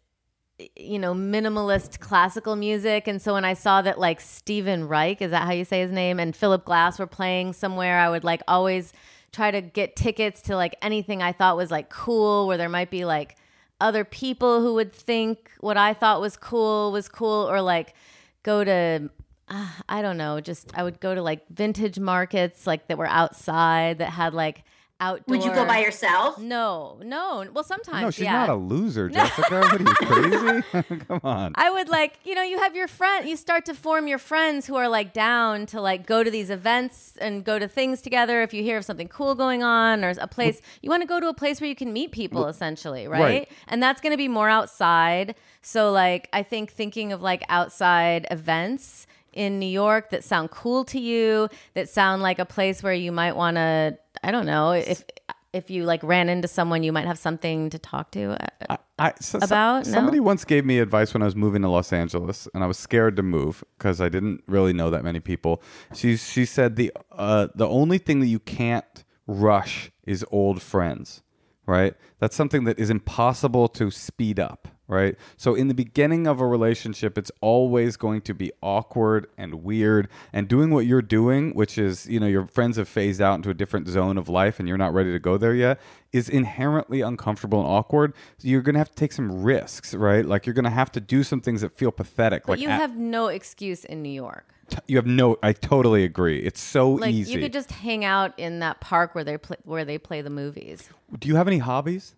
you know minimalist classical music and so when I saw that like Stephen Reich is that how you say his name and Philip Glass were playing somewhere I would like always try to get tickets to like anything I thought was like cool where there might be like other people who would think what I thought was cool was cool or like go to uh, I don't know just I would go to like vintage markets like that were outside that had like outdoor Would you go by yourself? no, no. Well, sometimes, No, she's yeah. not a loser, Jessica. what are you crazy? Come on. I would like, you know, you have your friend, you start to form your friends who are like down to like go to these events and go to things together. If you hear of something cool going on or a place, you want to go to a place where you can meet people essentially, right? right. And that's going to be more outside. So, like, I think thinking of like outside events in New York that sound cool to you, that sound like a place where you might want to, I don't know, if. If you like ran into someone, you might have something to talk to. I, I, so- About? No? somebody once gave me advice when I was moving to Los Angeles, and I was scared to move because I didn't really know that many people. She she said the uh, the only thing that you can't rush is old friends, right? That's something that is impossible to speed up, right? So in the beginning of a relationship, it's always going to be awkward and weird. And doing what you're doing, which is you know your friends have phased out into a different zone of life, and you're not ready to go there yet, is inherently uncomfortable and awkward. So you're going to have to take some risks, right? Like you're going to have to do some things that feel pathetic. But like you a- have no excuse in New York. you have no. I totally agree. It's so Like easy. you could just hang out in that park where they play, where they play the movies. do you have any hobbies?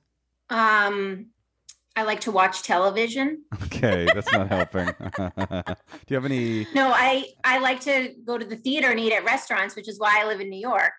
Um, I like to watch television. Okay, that's not helping. Do you have any? No, I I like to go to the theater and eat at restaurants, which is why I live in New York.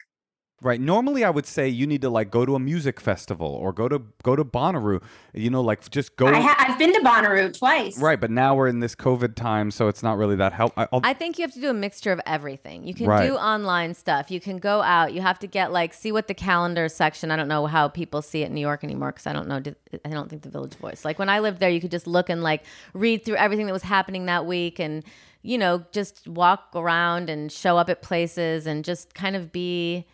Right. Normally, I would say you need to like go to a music festival or go to go to Bonnaroo. You know, like just go. I ha- I've been to Bonnaroo twice. right, but now we're in this COVID time, so it's not really that help. I, I'll, I think you have to do a mixture of everything. You can Right. do online stuff. You can go out. You have to get like see what the calendar section. I don't know how people see it in New York anymore because I don't know. I don't think the Village Voice. Like when I lived there, you could just look and like read through everything that was happening that week and you know just walk around and show up at places and just kind of be.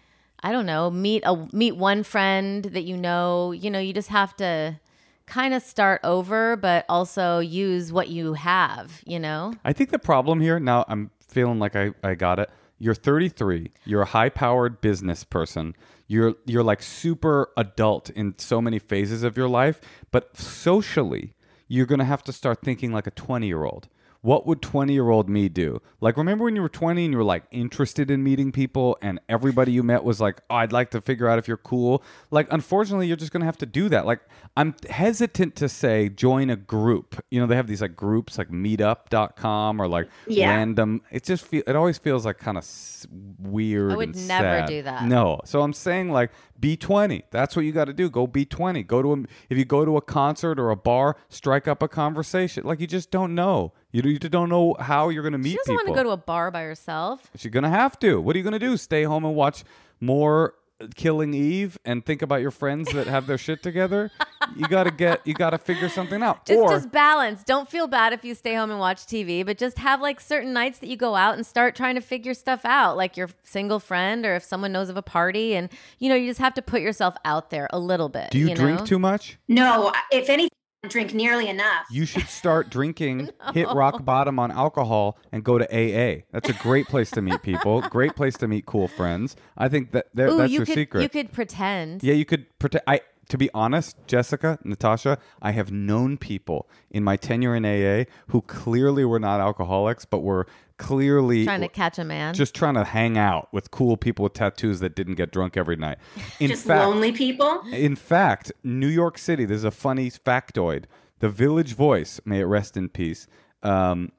I don't know. Meet a meet one friend that you know. You know, you just have to kind of start over, but also use what you have. You know. I think the problem here now, I'm feeling like I, I got it. You're 33. You're a high powered business person. You're you're like super adult in so many phases of your life, but socially, you're gonna have to start thinking like a 20 year old. What would 20 year old me do? Like, remember when you were 20 and you were like interested in meeting people, and everybody you met was like, oh, I'd like to figure out if you're cool? Like, unfortunately, you're just going to have to do that. Like, I'm hesitant to say join a group. You know, they have these like groups like meetup.com or like Yeah. random. It just feel it always feels like kind of s- weird. I would never sad. do that. No. So I'm saying like be 20. That's what you got to do. Go be 20. Go to a if you go to a concert or a bar, strike up a conversation. Like you just don't know. You, you just don't know how you're going to meet She doesn't people. want to go to a bar by herself. She's gonna have to. What are you gonna do? Stay home and watch more uh, Killing Eve and think about your friends that have their shit together? You gotta get. You gotta figure something out. Just or just balance. Don't feel bad if you stay home and watch TV, but just have like certain nights that you go out and start trying to figure stuff out, like your single friend or if someone knows of a party and you know, you just have to put yourself out there a little bit. do you, drink know? too much? No, if anything, I drink nearly enough. You should start drinking, hit rock bottom on alcohol, and go to AA. That's a great place to meet people. Great place to meet cool friends. I think that Ooh, that's you your could secret. you could pretend. Yeah, you could pretend. I to be honest, Jessica, Natasha, I have known people in my tenure in AA who clearly were not alcoholics, but were clearly Trying to catch a man. just trying to hang out with cool people with tattoos that didn't get drunk every night. In Just fact, lonely people. in fact, New York City, there's a funny factoid. The Village Voice, may it rest in peace, um,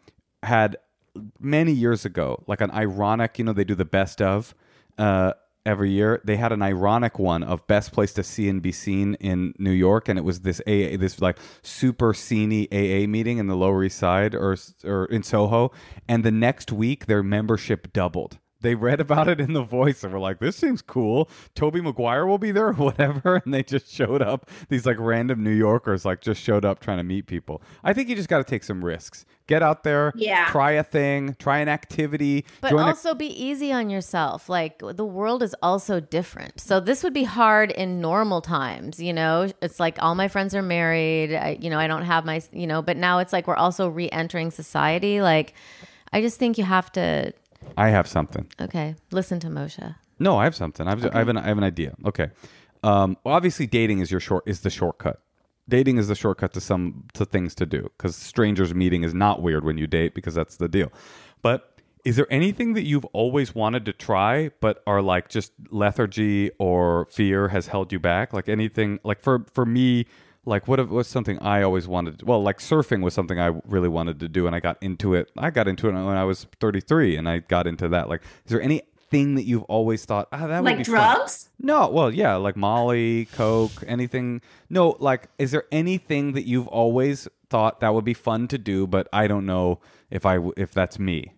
had many years ago, like an ironic, you know, they do the best of uh, every year. They had an ironic one of best place to see and be seen in New York, and it was this AA, this like super sceney AA meeting in the Lower East Side or or in Soho. And the next week, their membership doubled they read about it in the voice and were like, "This seems cool." Tobey Maguire will be there, or whatever, and they just showed up. These like random New Yorkers like just showed up trying to meet people. I think you just got to take some risks. Get out there, Yeah. try a thing, try an activity, But join a- also be easy on yourself. Like the world is also different. So this would be hard in normal times, you know? It's like all my friends are married, I, you know, I don't have my, you know, but now it's like we're also re-entering society. Like I just think you have to I have something. okay, listen to Moshe. No, I have something. I've, I have an I have an idea. Okay. Um, well, obviously, dating is your short is the shortcut. Dating is the shortcut to some to things to do because strangers meeting is not weird when you date because that's the deal. But is there anything that you've always wanted to try but are like just lethargy or fear has held you back? Like anything like for for me, like what was something I always wanted? To, well, like surfing was something I really wanted to do, and I got into it. I got into it when I was 33, and I got into that. Like, is there anything that you've always thought ah, that would Like be fun? drugs? No, well, yeah, like Molly, Coke, anything. No, like, is there anything that you've always thought that would be fun to do, but I don't know if I if that's me?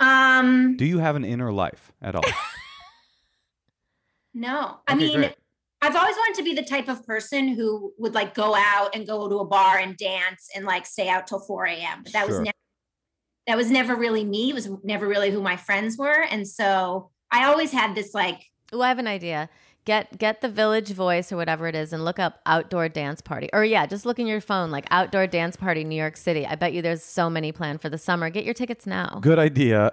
Um, Do you have an inner life at all? no. I Okay, mean, great. I've always wanted to be the type of person who would like go out and go to a bar and dance and like stay out till 4 a.m. But that Sure. was never that was never really me. It was never really who my friends were. And so I always had this like Oh, I have an idea. Get get the Village Voice or whatever it is, and look up outdoor dance party. Or yeah, just look in your phone like outdoor dance party New York City. I bet you there's so many planned for the summer. Get your tickets now. good idea.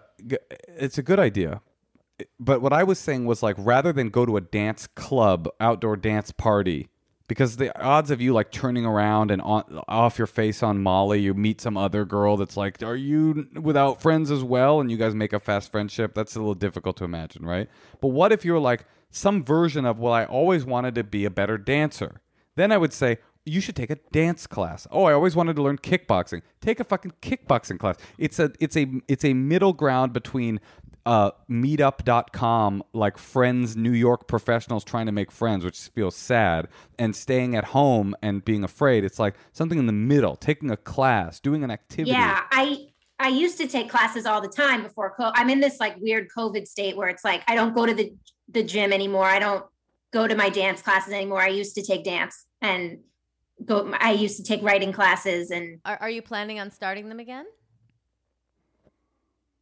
It's a good idea. But what I was saying was like rather than go to a dance club, outdoor dance party, because the odds of you like turning around and on, off your face on Molly, you meet some other girl that's like, "Are you without friends as well?" and you guys make a fast friendship. That's a little difficult to imagine, right? But what if you're like some version of, "Well, I always wanted to be a better dancer." Then I would say, you should take a dance class. Oh, I always wanted to learn kickboxing. Take a fucking kickboxing class. It's a it's a it's a middle ground between uh, meetup.com like friends new york professionals trying to make friends which feels sad and staying at home and being afraid it's like something in the middle taking a class doing an activity Yeah, I I used to take classes all the time before COVID. I'm in this like weird COVID state where it's like I don't go to the the gym anymore. I don't go to my dance classes anymore. I used to take dance and go. I used to take writing classes and Are, are you planning on starting them again?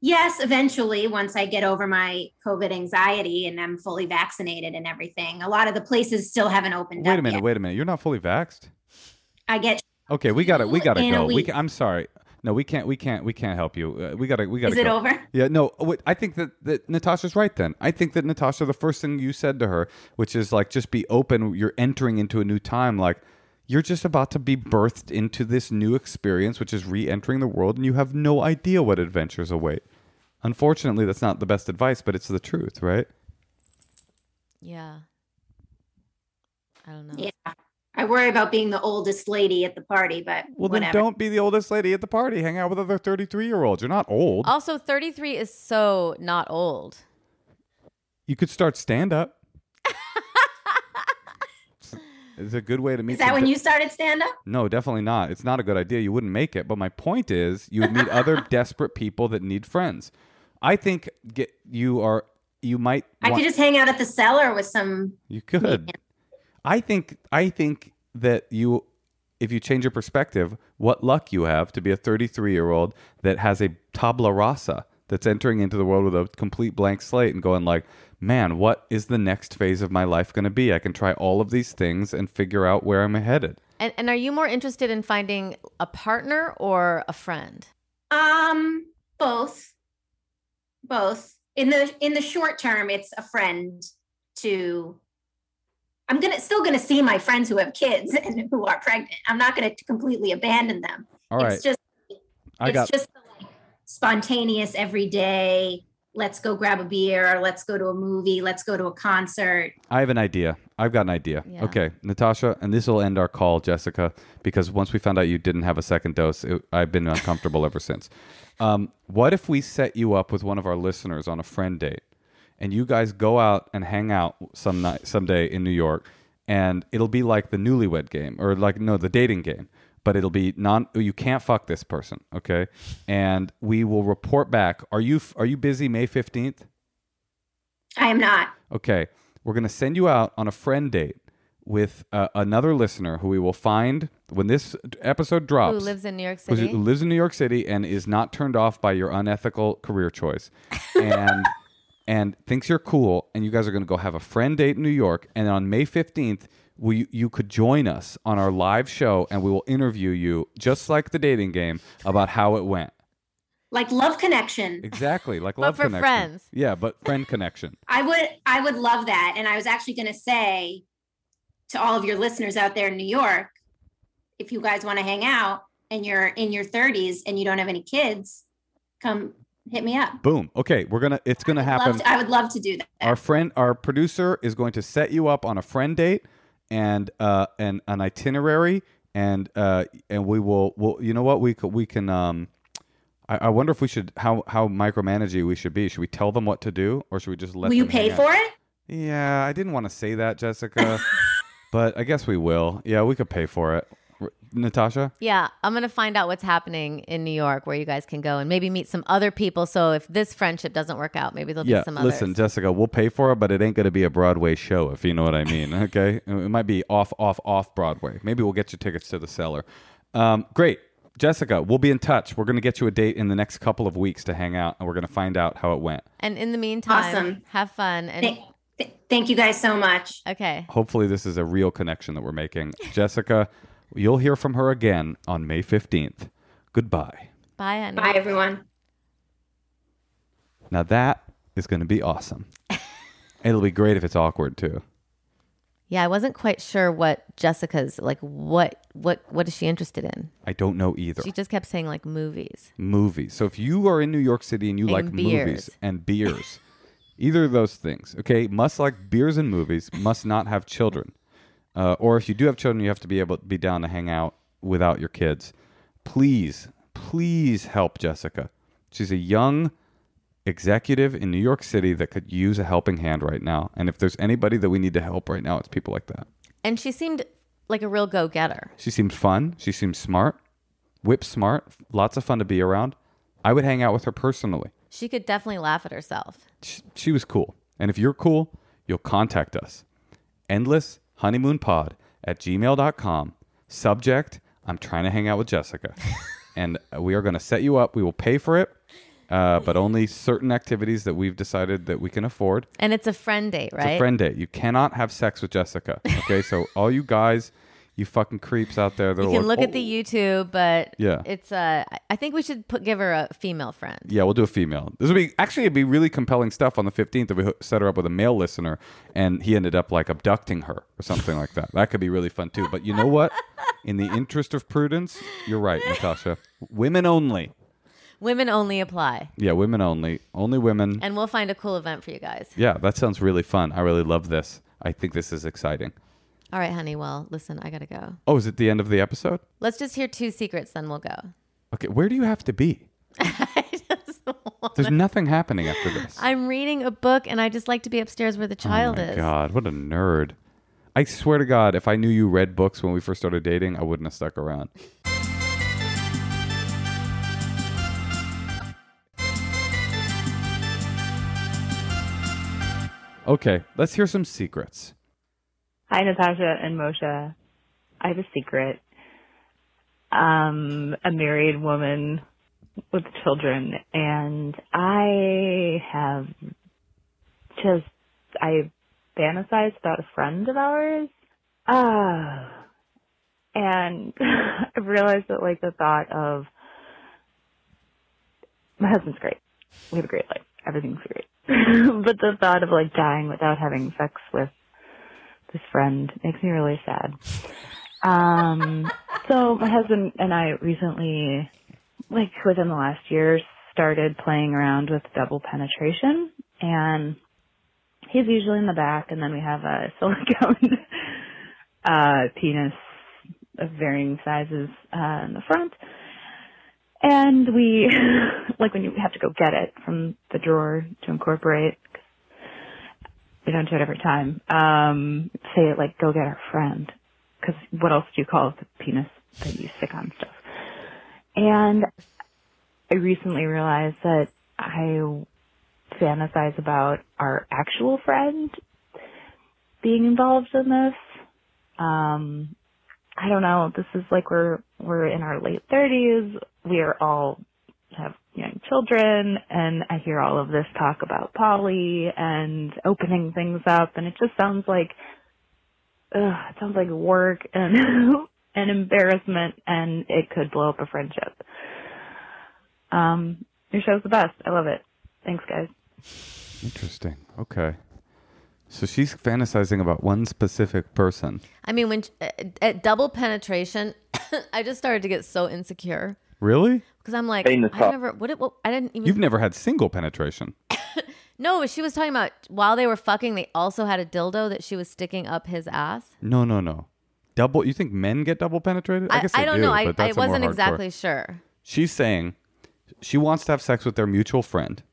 Yes, eventually once I get over my COVID anxiety and I'm fully vaccinated and everything. A lot of the places still haven't opened wait up Wait a minute yet. wait a minute you're not fully vaxxed I get. okay we gotta we gotta go we week. ca- i'm sorry no we can't we can't we can't help you uh, we gotta we gotta Is it go. over? Yeah, no, wait, I think that, that Natasha's right then. I think that Natasha, the first thing you said to her, which is like, just be open, you're entering into a new time. Like, you're just about to be birthed into this new experience, which is re entering the world, and you have no idea what adventures await. Unfortunately, that's not the best advice, but it's the truth, right? Yeah. I don't know. Yeah. I worry about being the oldest lady at the party, but Well, then don't be the oldest lady at the party. Hang out with other 33 year olds. You're not old. Also, 33 is so not old. You could start stand up. it's a good way to meet Is that when de- you started stand up? No, definitely not. It's not a good idea. You wouldn't make it. But my point is, you would meet other desperate people that need friends. I think get you are you might. I want- could just hang out at the cellar with some. you could. I think I think that you, if you change your perspective, what luck you have to be a 33 year old that has a tabla rasa that's entering into the world with a complete blank slate and going like, man, what is the next phase of my life going to be? I can try all of these things and figure out where I'm headed. And, and are you more interested in finding a partner or a friend? Um, both, both. In the in the short term, it's a friend to. I'm gonna still gonna see my friends who have kids and who are pregnant. I'm not gonna completely abandon them. All right, It's just I it's got. just like spontaneous every day. Let's go grab a beer. or Let's go to a movie. Let's go to a concert. I have an idea. I've got an idea. Yeah. Okay, Natasha, and this will end our call, Jessica, because once we found out you didn't have a second dose, it, I've been uncomfortable ever since. Um, what if we set you up with one of our listeners on a friend date, and you guys go out and hang out some night, someday in New York, and it'll be like the newlywed game, or like no, the dating game, but it'll be non. You can't fuck this person, okay? And we will report back. Are you are you busy May fifteenth? I am not. Okay, we're going to send you out on a friend date with uh, another listener who we will find when this episode drops. Who lives in New York City? who lives in New York City and is not turned off by your unethical career choice, and and thinks you're cool. And you guys are going to go have a friend date in New York. And on May fifteenth, we you could join us on our live show, and we will interview you just like the dating game about how it went. Like love connection. Exactly, like But love for connection. friends. Yeah, but friend connection. I would I would love that. And I was actually going to say to all of your listeners out there in New York, if you guys want to hang out and you're in your 30s and you don't have any kids, come hit me up. Boom. Okay, we're gonna. It's gonna I'd happen. to- I would love to do that. our friend our producer is going to set you up on a friend date and uh and an itinerary and uh and we will will you know what we could we can um I, I wonder if we should how how micromanaging we should be should we tell them what to do or should we just let Will you pay hang out? for it? yeah i didn't want to say that jessica but i guess we will yeah we could pay for it R- natasha yeah, I'm going to find out what's happening in New York where you guys can go and maybe meet some other people. So if this friendship doesn't work out, maybe there'll yeah be some others. listen jessica we'll pay for it but it ain't going to be a broadway show if you know what i mean okay it might be off off off broadway maybe we'll get you tickets to the cellar um, great jessica we'll be in touch we're going to get you a date in the next couple of weeks to hang out and we're going to find out how it went And in the meantime, Awesome. have fun. And Th- th- thank you guys so much. okay. hopefully this is a real connection that we're making jessica you'll hear from her again on may 15th goodbye Bye, honey. Bye, everyone. now that is going to be awesome it'll be great if it's awkward too Yeah, I wasn't quite sure what Jessica's like. What what what is she interested in? i don't know either She just kept saying like movies. movies. So if you are in New York City and you And like movies and beers, either of those things, okay, must like beers and movies, must not have children. Uh, or if you do have children, you have to be able to be down to hang out without your kids. Please, please help Jessica. She's a young executive in New York City that could use a helping hand right now. And if there's anybody that we need to help right now, it's people like that. And she seemed like a real go getter. She seemed fun. She seemed smart, whip smart, lots of fun to be around. I would hang out with her personally. She could definitely laugh at herself. She, she was cool. And if you're cool, you'll contact us. Endless honeymoon pod at gmail.com. Subject, I'm trying to hang out with Jessica. and we are going to set you up. We will pay for it, uh, but only certain activities that we've decided that we can afford. And it's a friend date, right? It's a friend date. You cannot have sex with Jessica. Okay, so all you guys, you fucking creeps out there, You can like, look at the "Oh." YouTube, but Yeah. it's uh, I- I think we should put give her a female friend. Yeah, we'll do a female. This would be actually it'd be really compelling stuff on the fifteenth if we set her up with a male listener and he ended up like abducting her or something like that. That could be really fun too. But you know what? In the interest of prudence, you're right, Natasha. Women only. Women only apply, Yeah, women only. Only women. and we'll find a cool event for you guys. Yeah, that sounds really fun. I really love this. I think this is exciting. All right, honey. Well, listen, I gotta go. Oh, is it the end of the episode? Let's just hear two secrets, then we'll go. Okay, where do you have to be? I just want- There's nothing happening after this. I'm reading a book, and I just like to be upstairs where the oh child is. oh my is. God, what a nerd. I swear to God, if I knew you read books when we first started dating, I wouldn't have stuck around. Okay, let's hear some secrets. Hi, Natasha and Moshe. I have a secret. Um, a married woman with children, and I have just I fantasized about a friend of ours. Ah, and I realized that like the thought of my husband's great. We have a great life. Everything's great. but the thought of like dying without having sex with this friend makes me really sad. Um, so my husband and I recently, like within the last year, started playing around with double penetration and he's usually in the back and then we have a silicone, uh, penis of varying sizes, uh, in the front. And we, like when you have to go get it from the drawer to incorporate, we don't do it every time. Um, say it like, go get our friend. Cause what else do you call the penis that you stick on stuff? And I recently realized that I fantasize about our actual friend being involved in this. Um, I don't know. This is like we're we're in our late thirties. We are all have young children, and I hear all of this talk about poly and opening things up, and it just sounds like, ugh, it sounds like work and an embarrassment, and it could blow up a friendship. Um, your show's the best. I love it. Thanks, guys. Interesting. Okay. So she's fantasizing about one specific person. I mean, when at, at double penetration, I just started to get so insecure Really? because I'm like, Hey, I Natasha. never, what, it, what, I didn't even. You've never had single penetration. no, but she was talking about while they were fucking, they also had a dildo that she was sticking up his ass. No, no, no. Double. You think men get double penetrated? I, I, guess I they don't do, know. I, but I that's a more wasn't hardcore. exactly sure. She's saying she wants to have sex with their mutual friend.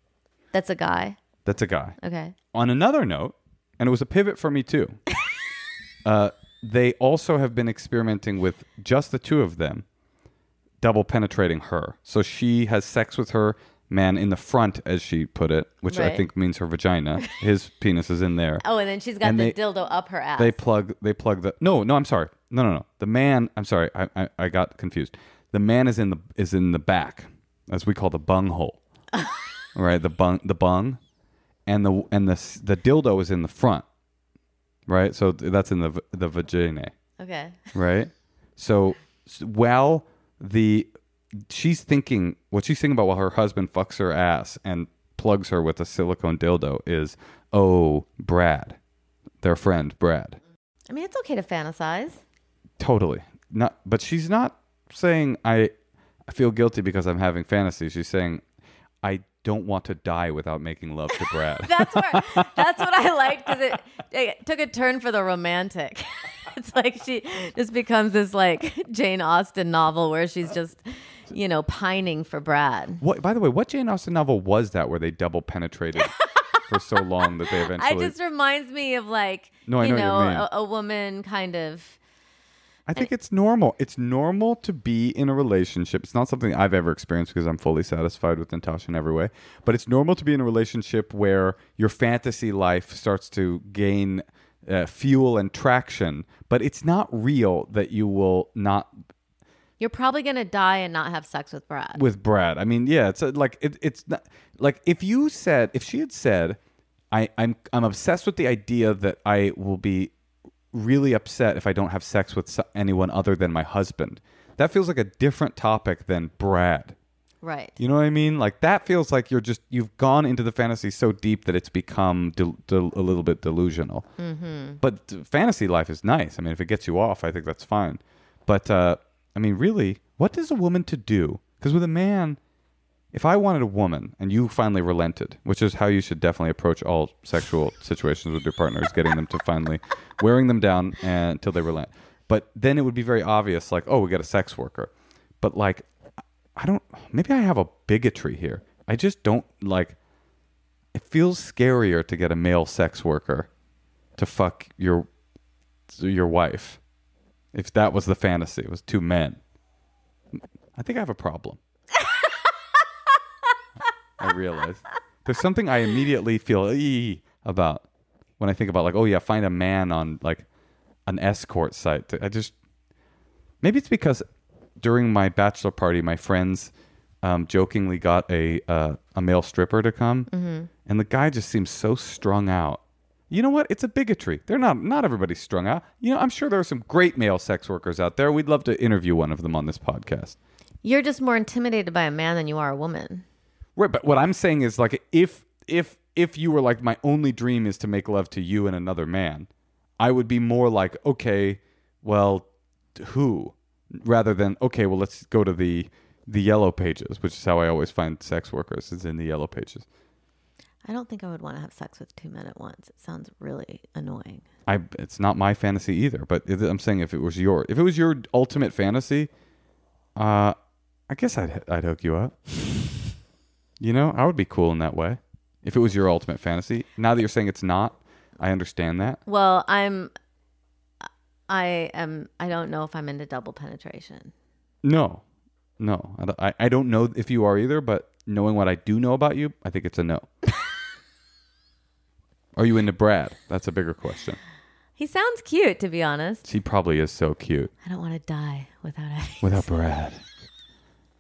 That's a guy. That's a guy. Okay. On another note, and it was a pivot for me too. uh, they also have been experimenting with just the two of them, double penetrating her. So she has sex with her man in the front, as she put it, which I Right. think means her vagina. His penis is in there. Oh, and then she's got And the they- dildo up her ass. They plug. They plug the. No, no. I'm sorry. No, no, no. The man. I'm sorry. I, I, I got confused. The man is in the is in the back, as we call the bung hole. right. The bung. The bung, and the and the s- the dildo is in the front. Right. So th- that's in the v- the vagina. okay. Right. so s- while the she's thinking what she's thinking about while her husband fucks her ass and plugs her with a silicone dildo is oh Brad, their friend Brad. I mean, it's okay to fantasize. Totally. Not but she's not saying I I feel guilty because I'm having fantasies. She's saying I don't want to die without making love to Brad. That's where, that's what I liked because it, it took a turn for the romantic. it's like she just becomes this like Jane Austen novel where she's just, you know, pining for Brad. What? By the way, what Jane Austen novel was that where they double penetrated for so long that they I eventually? just reminds me of like, No, I you know know, a, a woman kind of. I think it's normal. It's normal to be in a relationship. It's not something I've ever experienced because I'm fully satisfied with Natasha in every way. But it's normal to be in a relationship where your fantasy life starts to gain uh, fuel and traction. But it's not real that you will not You're probably gonna die and not have sex with Brad. with Brad. I mean, yeah, it's a, like it, it's not like if you said if she had said, I, I'm I'm obsessed with the idea that I will be really upset if I don't have sex with anyone other than my husband. That feels like a different topic than Brad. Right. You know what I mean? Like that feels like you're just you've gone into the fantasy so deep that it's become del- del- a little bit delusional. Mm-hmm. But fantasy life is nice. I mean, if it gets you off, I think that's fine. But uh, I mean, really, what is a woman to do? Because with a man, if I wanted a woman and you finally relented, which is how you should definitely approach all sexual situations with your partners, getting them to finally wearing them down and, until they relent. But then it would be very obvious, like, oh, we got a sex worker. But like, I don't. Maybe I have a bigotry here. I just don't like. It feels scarier to get a male sex worker to fuck your your wife. If that was the fantasy, it was two men. I think I have a problem. I realize there's something I immediately feel about when I think about like, oh yeah, find a man on like an escort site. I just maybe it's because during my bachelor party, my friends um, jokingly got a uh, a male stripper to come, and the guy just seems so strung out. You know what? It's a bigotry. They're not not everybody's strung out. You know, I'm sure there are some great male sex workers out there. We'd love to interview one of them on this podcast. You're just more intimidated by a man than you are a woman. Right, but what I'm saying is like if if if you were like my only dream is to make love to you and another man, I would be more like okay, well, who rather than okay, well let's go to the the yellow pages, which is how I always find sex workers is in the yellow pages. I don't think I would want to have sex with two men at once. It sounds really annoying. I it's not my fantasy either, but it, I'm saying if it was your if it was your ultimate fantasy, uh, I guess I'd I'd hook you up. you know, I would be cool in that way. If it was your ultimate fantasy, now that you're saying it's not, I understand that. Well, I'm. I am. I don't know if I'm into double penetration. No, no, I don't, I, don't know if you are either, but knowing what I do know about you, I think it's a no. are you into Brad? That's a bigger question. He sounds cute, to be honest. He probably is so cute I don't want to die without having. without Brad.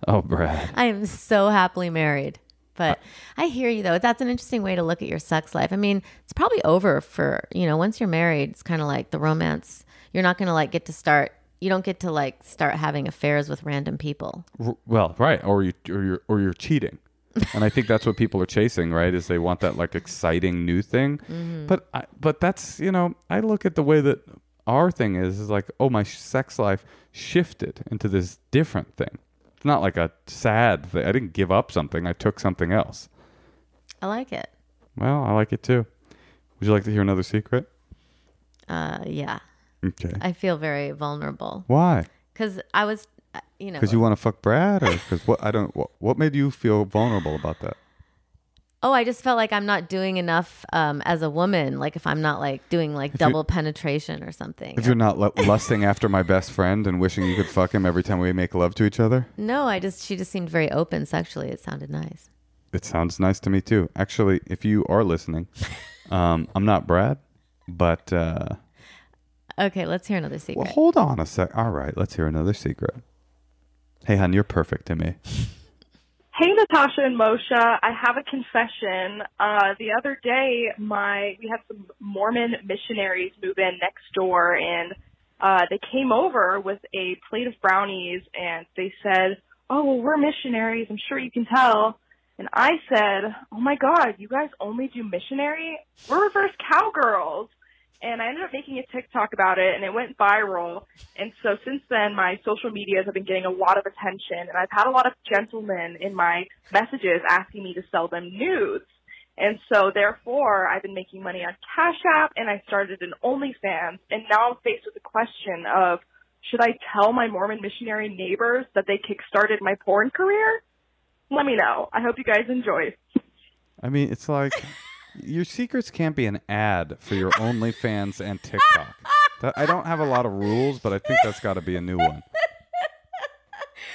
Oh, Brad. I am so happily married. But I hear you though. That's an interesting way to look at your sex life. I mean, it's probably over for, you know, once you're married, it's kind of like the romance. You're not going to like get to start you don't get to like start having affairs with random people. R- Well, right, or you or you're or you're cheating, and I think that's what people are chasing, right? Is they want that like exciting new thing, but I, but that's you know I look at the way that our thing is is like oh my sex life shifted into this different thing. It's not like a sad thing. I didn't give up something. I took something else. I like it. Well, I like it too. Would you like to hear another secret? Uh yeah. Okay. I feel very vulnerable Why? cuz I was uh, you know Because you want to fuck Brad, or because what? I don't. What, what made you feel vulnerable about that? Oh, I just felt like I'm not doing enough um, as a woman. Like if I'm not like doing like you- double penetration or something. If you're not lu- lusting after my best friend and wishing you could fuck him every time we make love to each other, no, I just she just seemed very open sexually. It sounded nice. it sounds nice to me too. Actually, if you are listening, um, I'm not Brad, but uh, Okay, let's hear another secret. well, hold on a sec. All right, let's hear another secret. Hey, hon, you're perfect to me. Hey, Natasha and Moshe. I have a confession. Uh, the other day, my we had some Mormon missionaries move in next door, and uh, they came over with a plate of brownies, and they said, "Oh, well, we're missionaries. I'm sure you can tell." And I said, "Oh my God, you guys only do missionary? We're reverse cowgirls." And I ended up making a TikTok about it, and it went viral. And so since then, my social medias have been getting a lot of attention, and I've had a lot of gentlemen in my messages asking me to sell them nudes. And so therefore I've been making money on Cash App and I started an OnlyFans and now I'm faced with the question of should I tell my Mormon missionary neighbors that they kickstarted my porn career? Let me know. I hope you guys enjoy. I mean, it's like your secrets can't be an ad for your OnlyFans and TikTok. That, I don't have a lot of rules, but I think that's got to be a new one.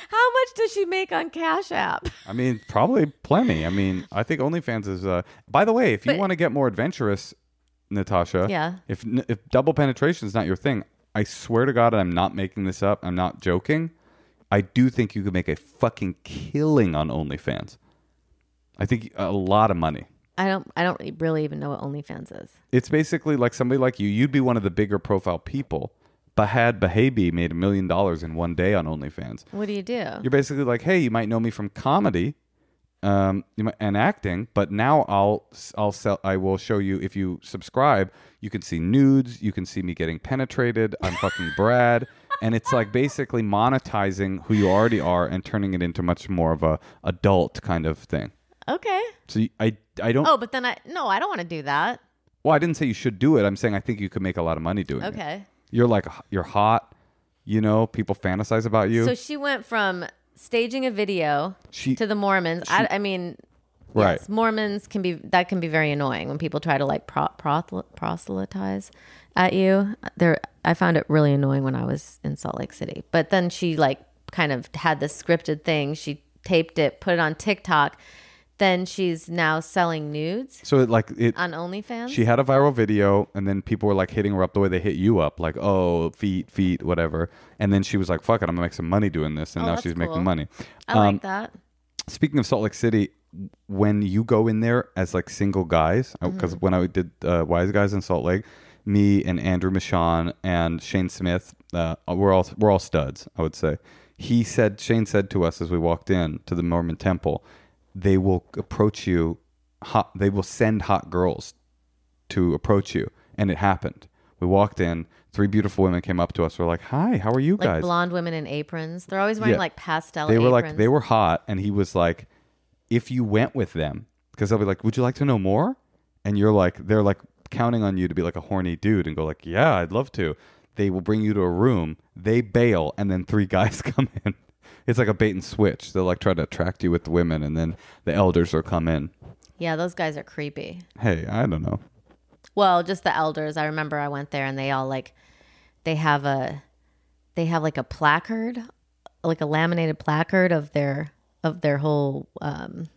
How much does she make on Cash App? I mean, probably plenty. I mean, I think OnlyFans is. Uh, by the way, if you But- want to get more adventurous, Natasha, Yeah. If if double penetration is not your thing, I swear to God, I'm not making this up. I'm not joking. I do think you could make a fucking killing on OnlyFans. I think a lot of money. I don't. I don't really even know what OnlyFans is. It's basically like somebody like you. You'd be one of the bigger profile people. Bhad Bhabie made a million dollars in one day on OnlyFans. What do you do? You're basically like, hey, you might know me from comedy, um, you might, and acting, but now I'll I'll sell. I will show you if you subscribe. You can see nudes. You can see me getting penetrated. I'm fucking Brad, and it's like basically monetizing who you already are and turning it into much more of a adult kind of thing. Okay. So you- I I don't. Oh, but then I no, I don't want to do that. Well, I didn't say you should do it. I'm saying I think you could make a lot of money doing it. Okay. You're like you're hot. You know, people fantasize about you. So she went from staging a video She- to the Mormons. I, I mean, Right. yes, Mormons can be that can be very annoying when people try to like pro, prothel- proselytize at you. There, I found it really annoying when I was in Salt Lake City. But then she like kind of had this scripted thing. She taped it, put it on TikTok. Then she's now selling nudes so it, like it. on OnlyFans. She had a viral video, and then people were like hitting her up the way they hit you up, like "oh, feet, feet, whatever." And then she was like, "Fuck it, I'm gonna make some money doing this," and Oh, now that's she's cool. making money. I Um, like that. Speaking of Salt Lake City, when you go in there as like single guys, because Mm-hmm. when I did uh, Wise Guys in Salt Lake, me and Andrew Michaan and Shane Smith, uh, we're all we're all studs, I would say. He said Shane said to us as we walked in to the Mormon temple, they will approach you, hot. They will send hot girls to approach you, and it happened. We walked in. Three beautiful women came up to us. We're like, "Hi, how are you Like guys?" blonde women in aprons. They're always wearing Yeah. like pastel. they were aprons. like they were hot and he was like if you went with them because they'll be like would you like to know more and you're like they're like counting on you to be like a horny dude and go like yeah i'd love to they will bring you to a room they bail and then three guys come in it's like a bait and switch they'll like try to attract you with the women and then the elders will come in Yeah, those guys are creepy. hey i don't know Well, just the elders. I remember I went there and they all like they have a they have like a placard, like a laminated placard of their of their whole um,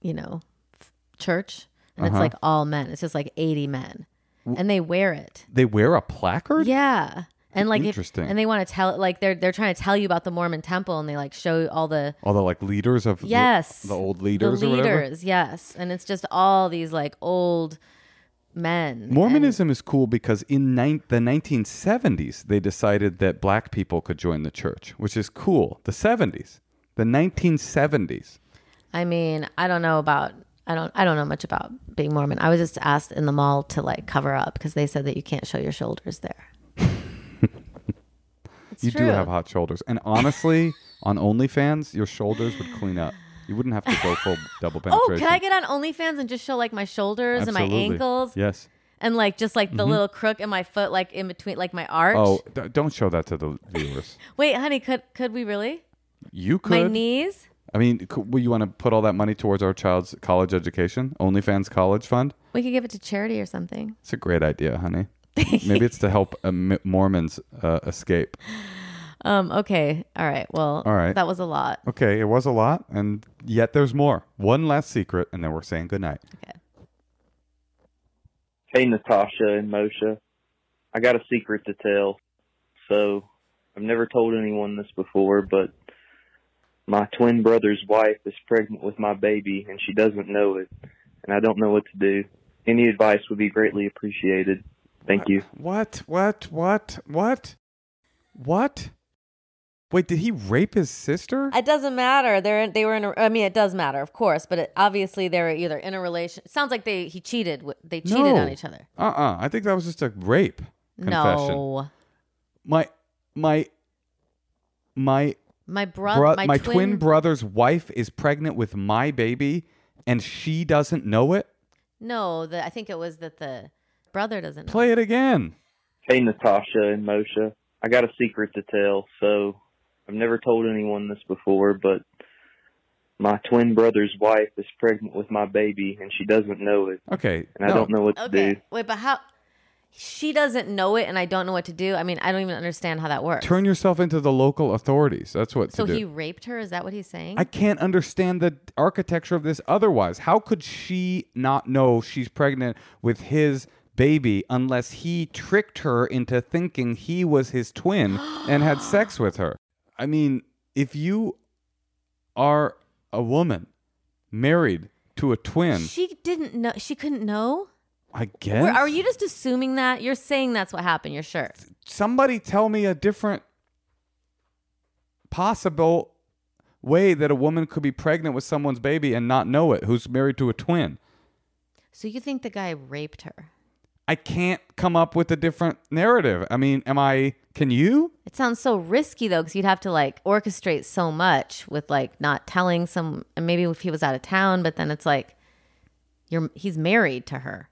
you know, f- church. And it's Uh-huh. like all men. It's just like 80 men. And they wear it. they wear a placard Yeah. And like if, Interesting. and they want to tell like they're they're trying to tell you about the Mormon temple and they like show all the all the like leaders of Yes. the, old leaders the or whatever leaders, yes. And it's just all these like old men. and- Mormonism is cool because in nine the 1970s they decided that black people could join the church, which is cool. The 70s, the 1970s. I mean, I don't know about I don't I don't know much about being Mormon. I was just asked in the mall to like cover up because they said that you can't show your shoulders there. It's you do have hot shoulders, and honestly, on OnlyFans, your shoulders would clean up. You wouldn't have to go full double Oh, penetration. can I get on OnlyFans and just show like my shoulders and my ankles Yes. and like just like the mm-hmm. little crook in my foot, like in between, like my arch? Oh, d- don't show that to the viewers. wait, honey, could could we really? You could. My knees? I mean, could, will you want to put all that money towards our child's college education? OnlyFans College Fund. We could give it to charity or something. It's a great idea, honey. Maybe it's to help Mormons uh, escape. Um. Okay. All right. Well. All right. That was a lot. Okay, it was a lot, and yet there's more. One last secret, and then we're saying goodnight. Okay. Hey, Natasha and Moshe. I got a secret to tell. So, I've never told anyone this before, but my twin brother's wife is pregnant with my baby, and she doesn't know it, and I don't know what to do. Any advice would be greatly appreciated. Thank you. What? What? What? What? What? Wait, did he rape his sister? It doesn't matter. They're they were in. A, I mean, it does matter, of course, but it, obviously they were either in a relation. It sounds like they he cheated. with- They cheated No. on each other. Uh-uh. I think that was just a rape confession. No, My my my my brother, bro- my, my twin, twin brother's wife is pregnant with my baby, and she doesn't know it. No, the, I think it was that the brother doesn't know. Play it again. Hey, Natasha and Moshe. I got a secret to tell. So I've never told anyone this before, but my twin brother's wife is pregnant with my baby, and she doesn't know it, Okay. and I don't know what to do. wait, but how? She doesn't know it, and I don't know what to do. I mean, I don't even understand how that works. Turn yourself into the local authorities. That's what so to do. he raped her? Is that what he's saying? I can't understand the architecture of this otherwise. How could she not know she's pregnant with his baby unless he tricked her into thinking he was his twin and had sex with her? I mean, if you are a woman married to a twin, she didn't know. She couldn't know. I guess. Are you just assuming that? You're saying that's what happened. You're sure. somebody tell me a different possible way that a woman could be pregnant with someone's baby and not know it who's married to a twin. So you think the guy raped her? I can't come up with a different narrative. I mean, am I can you? It sounds so risky though, because you'd have to like orchestrate so much with like not telling some. And maybe if he was out of town, but then it's like you're he's married to her.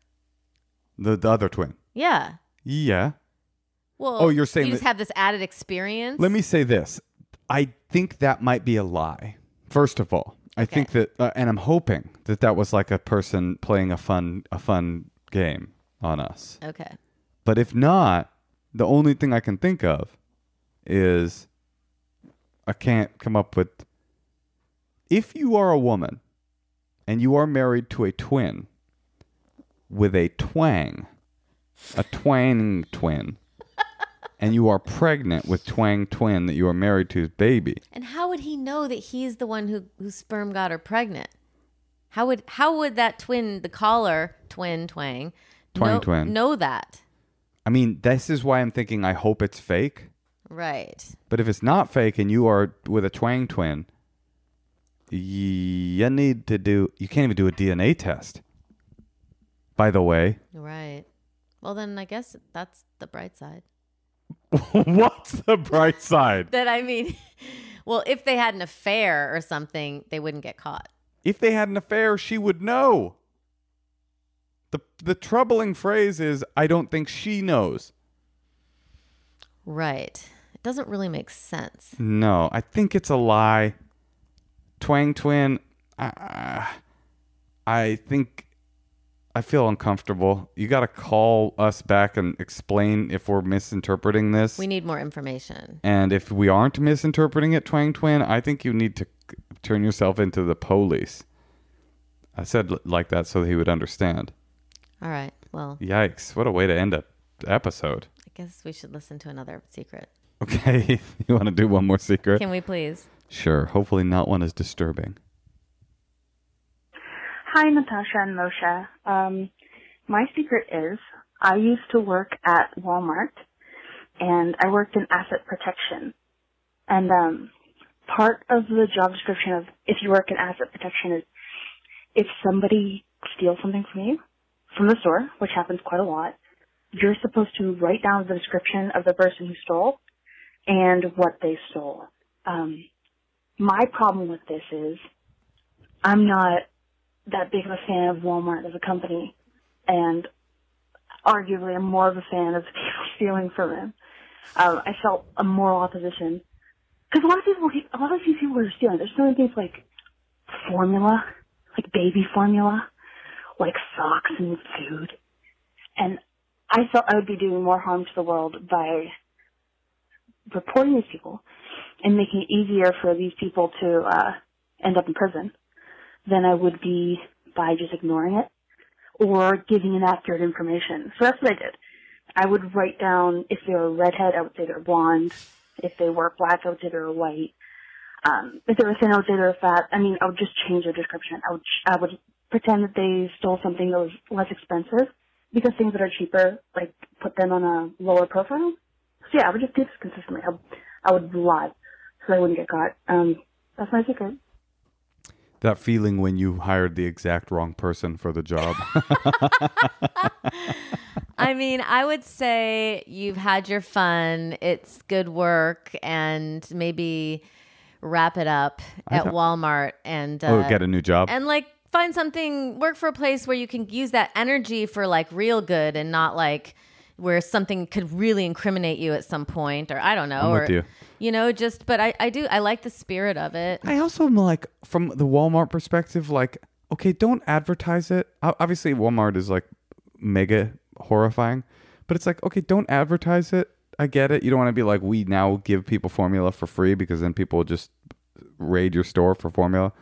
The the other twin. Yeah. Yeah. Well, Oh, you're saying you just that- have this added experience. Let me say this. I think that might be a lie. First of all, I Okay. think that uh, and I'm hoping that that was like a person playing a fun a fun game on us. Okay. But if not, the only thing I can think of is I can't come up with. If you are a woman and you are married to a twin with a twang, a twang twin, and you are pregnant with twang twin that you are married to's baby, And how would he know that he's the one who whose sperm got her pregnant? How would how would that twin, the caller twin twang, Twang know, twin. know that? I mean, this is why I'm thinking I hope it's fake. Right. But if it's not fake and you are with a twang twin, you need to do. You can't even do a DNA test. By the way, Right. Well, then I guess that's the bright side. what's the bright side? That I mean, well, if they had an affair or something, they wouldn't get caught. If they had an affair, she would know. The The troubling phrase is, "I don't think she knows." Right. It doesn't really make sense. No, I think it's a lie. Twang twin. Uh, I think I feel uncomfortable. You got to call us back and explain if we're misinterpreting this. We need more information. and if we aren't misinterpreting it, Twang Twin, I think you need to turn yourself into the police. I said like that so that he would understand. All right. Well, Yikes. What a way to end a episode. I guess we should listen to another secret. Okay. you want to do one more secret? Can we please? Sure. Hopefully, not one as disturbing. Hi, Natasha and Moshe. Um, my secret is I used to work at Walmart, and I worked in asset protection. And um, part of the job description of if you work in asset protection is if somebody steals something from you from the store, which happens quite a lot, you're supposed to write down the description of the person who stole and what they stole. Um, my problem with this is I'm not that big of a fan of Walmart as a company, and arguably I'm more of a fan of stealing from them. Um, I felt a moral opposition because a lot of people, a lot of these people are stealing. They're stealing things like formula, like baby formula, like socks and food, and I felt I would be doing more harm to the world by reporting these people and making it easier for these people to uh, end up in prison than I would be by just ignoring it or giving inaccurate information. So that's what I did. I would write down if they were redhead, I would say they're blonde. If they were black, I would say they were white. Um, if they were thin, I would say they were fat. I mean, I would just change their description. I would I would pretend that they stole something that was less expensive because things that are cheaper, like put them on a lower profile. So yeah, I would just do this consistently. I, I would lie so I wouldn't get caught. Um, that's my secret. That feeling when you hired the exact wrong person for the job. I mean, I would say you've had your fun. It's good work, and maybe wrap it up I at Walmart and uh, oh, get a new job. and like find something, work for a place where you can use that energy for like real good and not like where something could really incriminate you at some point or I don't know. I'm or, with you. you know, just, but I, I do, I like the spirit of it. I also am like, from the Walmart perspective, like, okay, don't advertise it. Obviously, Walmart is like mega horrifying, but it's like, okay, don't advertise it. I get it. You don't want to be like, we now give people formula for free because then people will just raid your store for formula.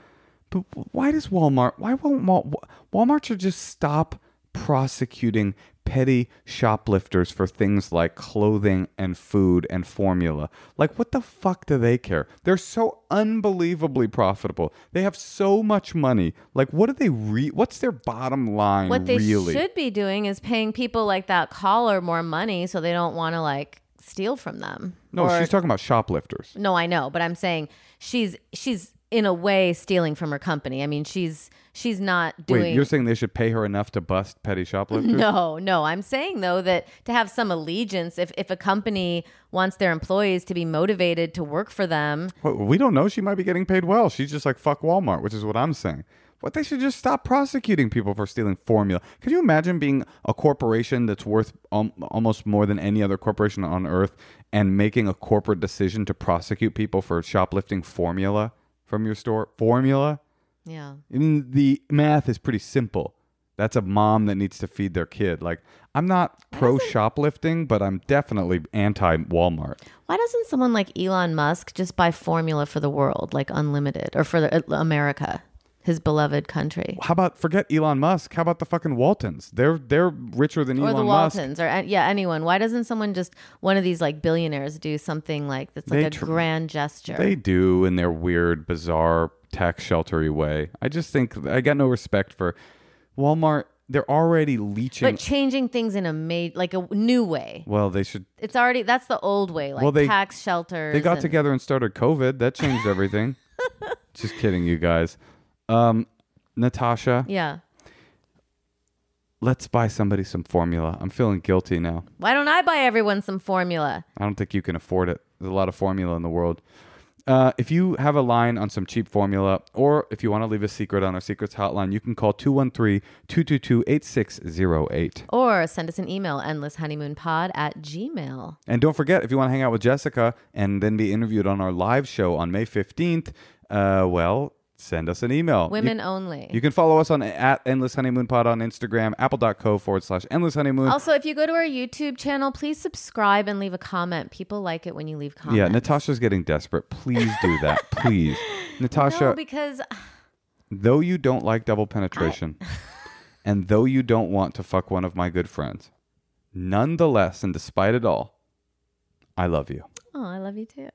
But why does Walmart? Why won't Wal- Walmart should just stop prosecuting petty shoplifters for things like clothing and food and formula? Like, what the fuck do they care? They're so unbelievably profitable. They have so much money. Like, what do they re? What's their bottom line? What they really? should be doing is paying people like that caller more money so they don't want to like steal from them. no, Or- she's talking about shoplifters. No, I know, but I'm saying she's she's in a way stealing from her company. I mean, she's she's not doing Wait, you're saying they should pay her enough to bust petty shoplifters? No, no. I'm saying though that to have some allegiance, if if a company wants their employees to be motivated to work for them, Well, we don't know. She might be getting paid well. She's just like fuck Walmart, which is what I'm saying. But they should just stop prosecuting people for stealing formula. Could you imagine being a corporation that's worth um, almost more than any other corporation on earth and making a corporate decision to prosecute people for shoplifting formula from your store? Formula? yeah. I mean, the math is pretty simple. That's a mom that needs to feed their kid. Like, I'm not pro shoplifting, but I'm definitely anti Walmart. Why doesn't someone like Elon Musk just buy formula for the world, like unlimited, or for the, uh, America, his beloved country, How about forget Elon Musk? How about the fucking Waltons? They're they're richer than Elon or Elon the Musk. Waltons, or uh, yeah, anyone? Why doesn't someone just one of these like billionaires do something like that's like They a tr- grand gesture? They do in their weird, bizarre, tax sheltery way. I just think I got no respect for Walmart. They're already leeching. but changing things in a made like a new way. well, they should. It's already that's the old way, like Well, they- tax shelters. They got and- together and started COVID. That changed everything. just kidding, you guys. Um, Natasha, Yeah. let's buy somebody some formula. I'm feeling guilty now. Why don't I buy everyone some formula? I don't think you can afford it. There's a lot of formula in the world. Uh, if you have a line on some cheap formula, or if you want to leave a secret on our secrets hotline, you can call 213 222 8608. Or send us an email, endlesshoneymoonpod at gmail. And don't forget, if you want to hang out with Jessica and then be interviewed on our live show on May 15th, uh, well, send us an email. You- Women only. You can follow us on at Endless Honeymoon Pod on Instagram, apple.co forward slash Endless Honeymoon. also, if you go to our YouTube channel, please subscribe and leave a comment. People like it when you leave comments. yeah, Natasha's getting desperate. Please do that. Please. Natasha, No, because uh, though you don't like double penetration, and though you don't want to fuck one of my good friends, nonetheless, and despite it all, I love you. oh, I love you too.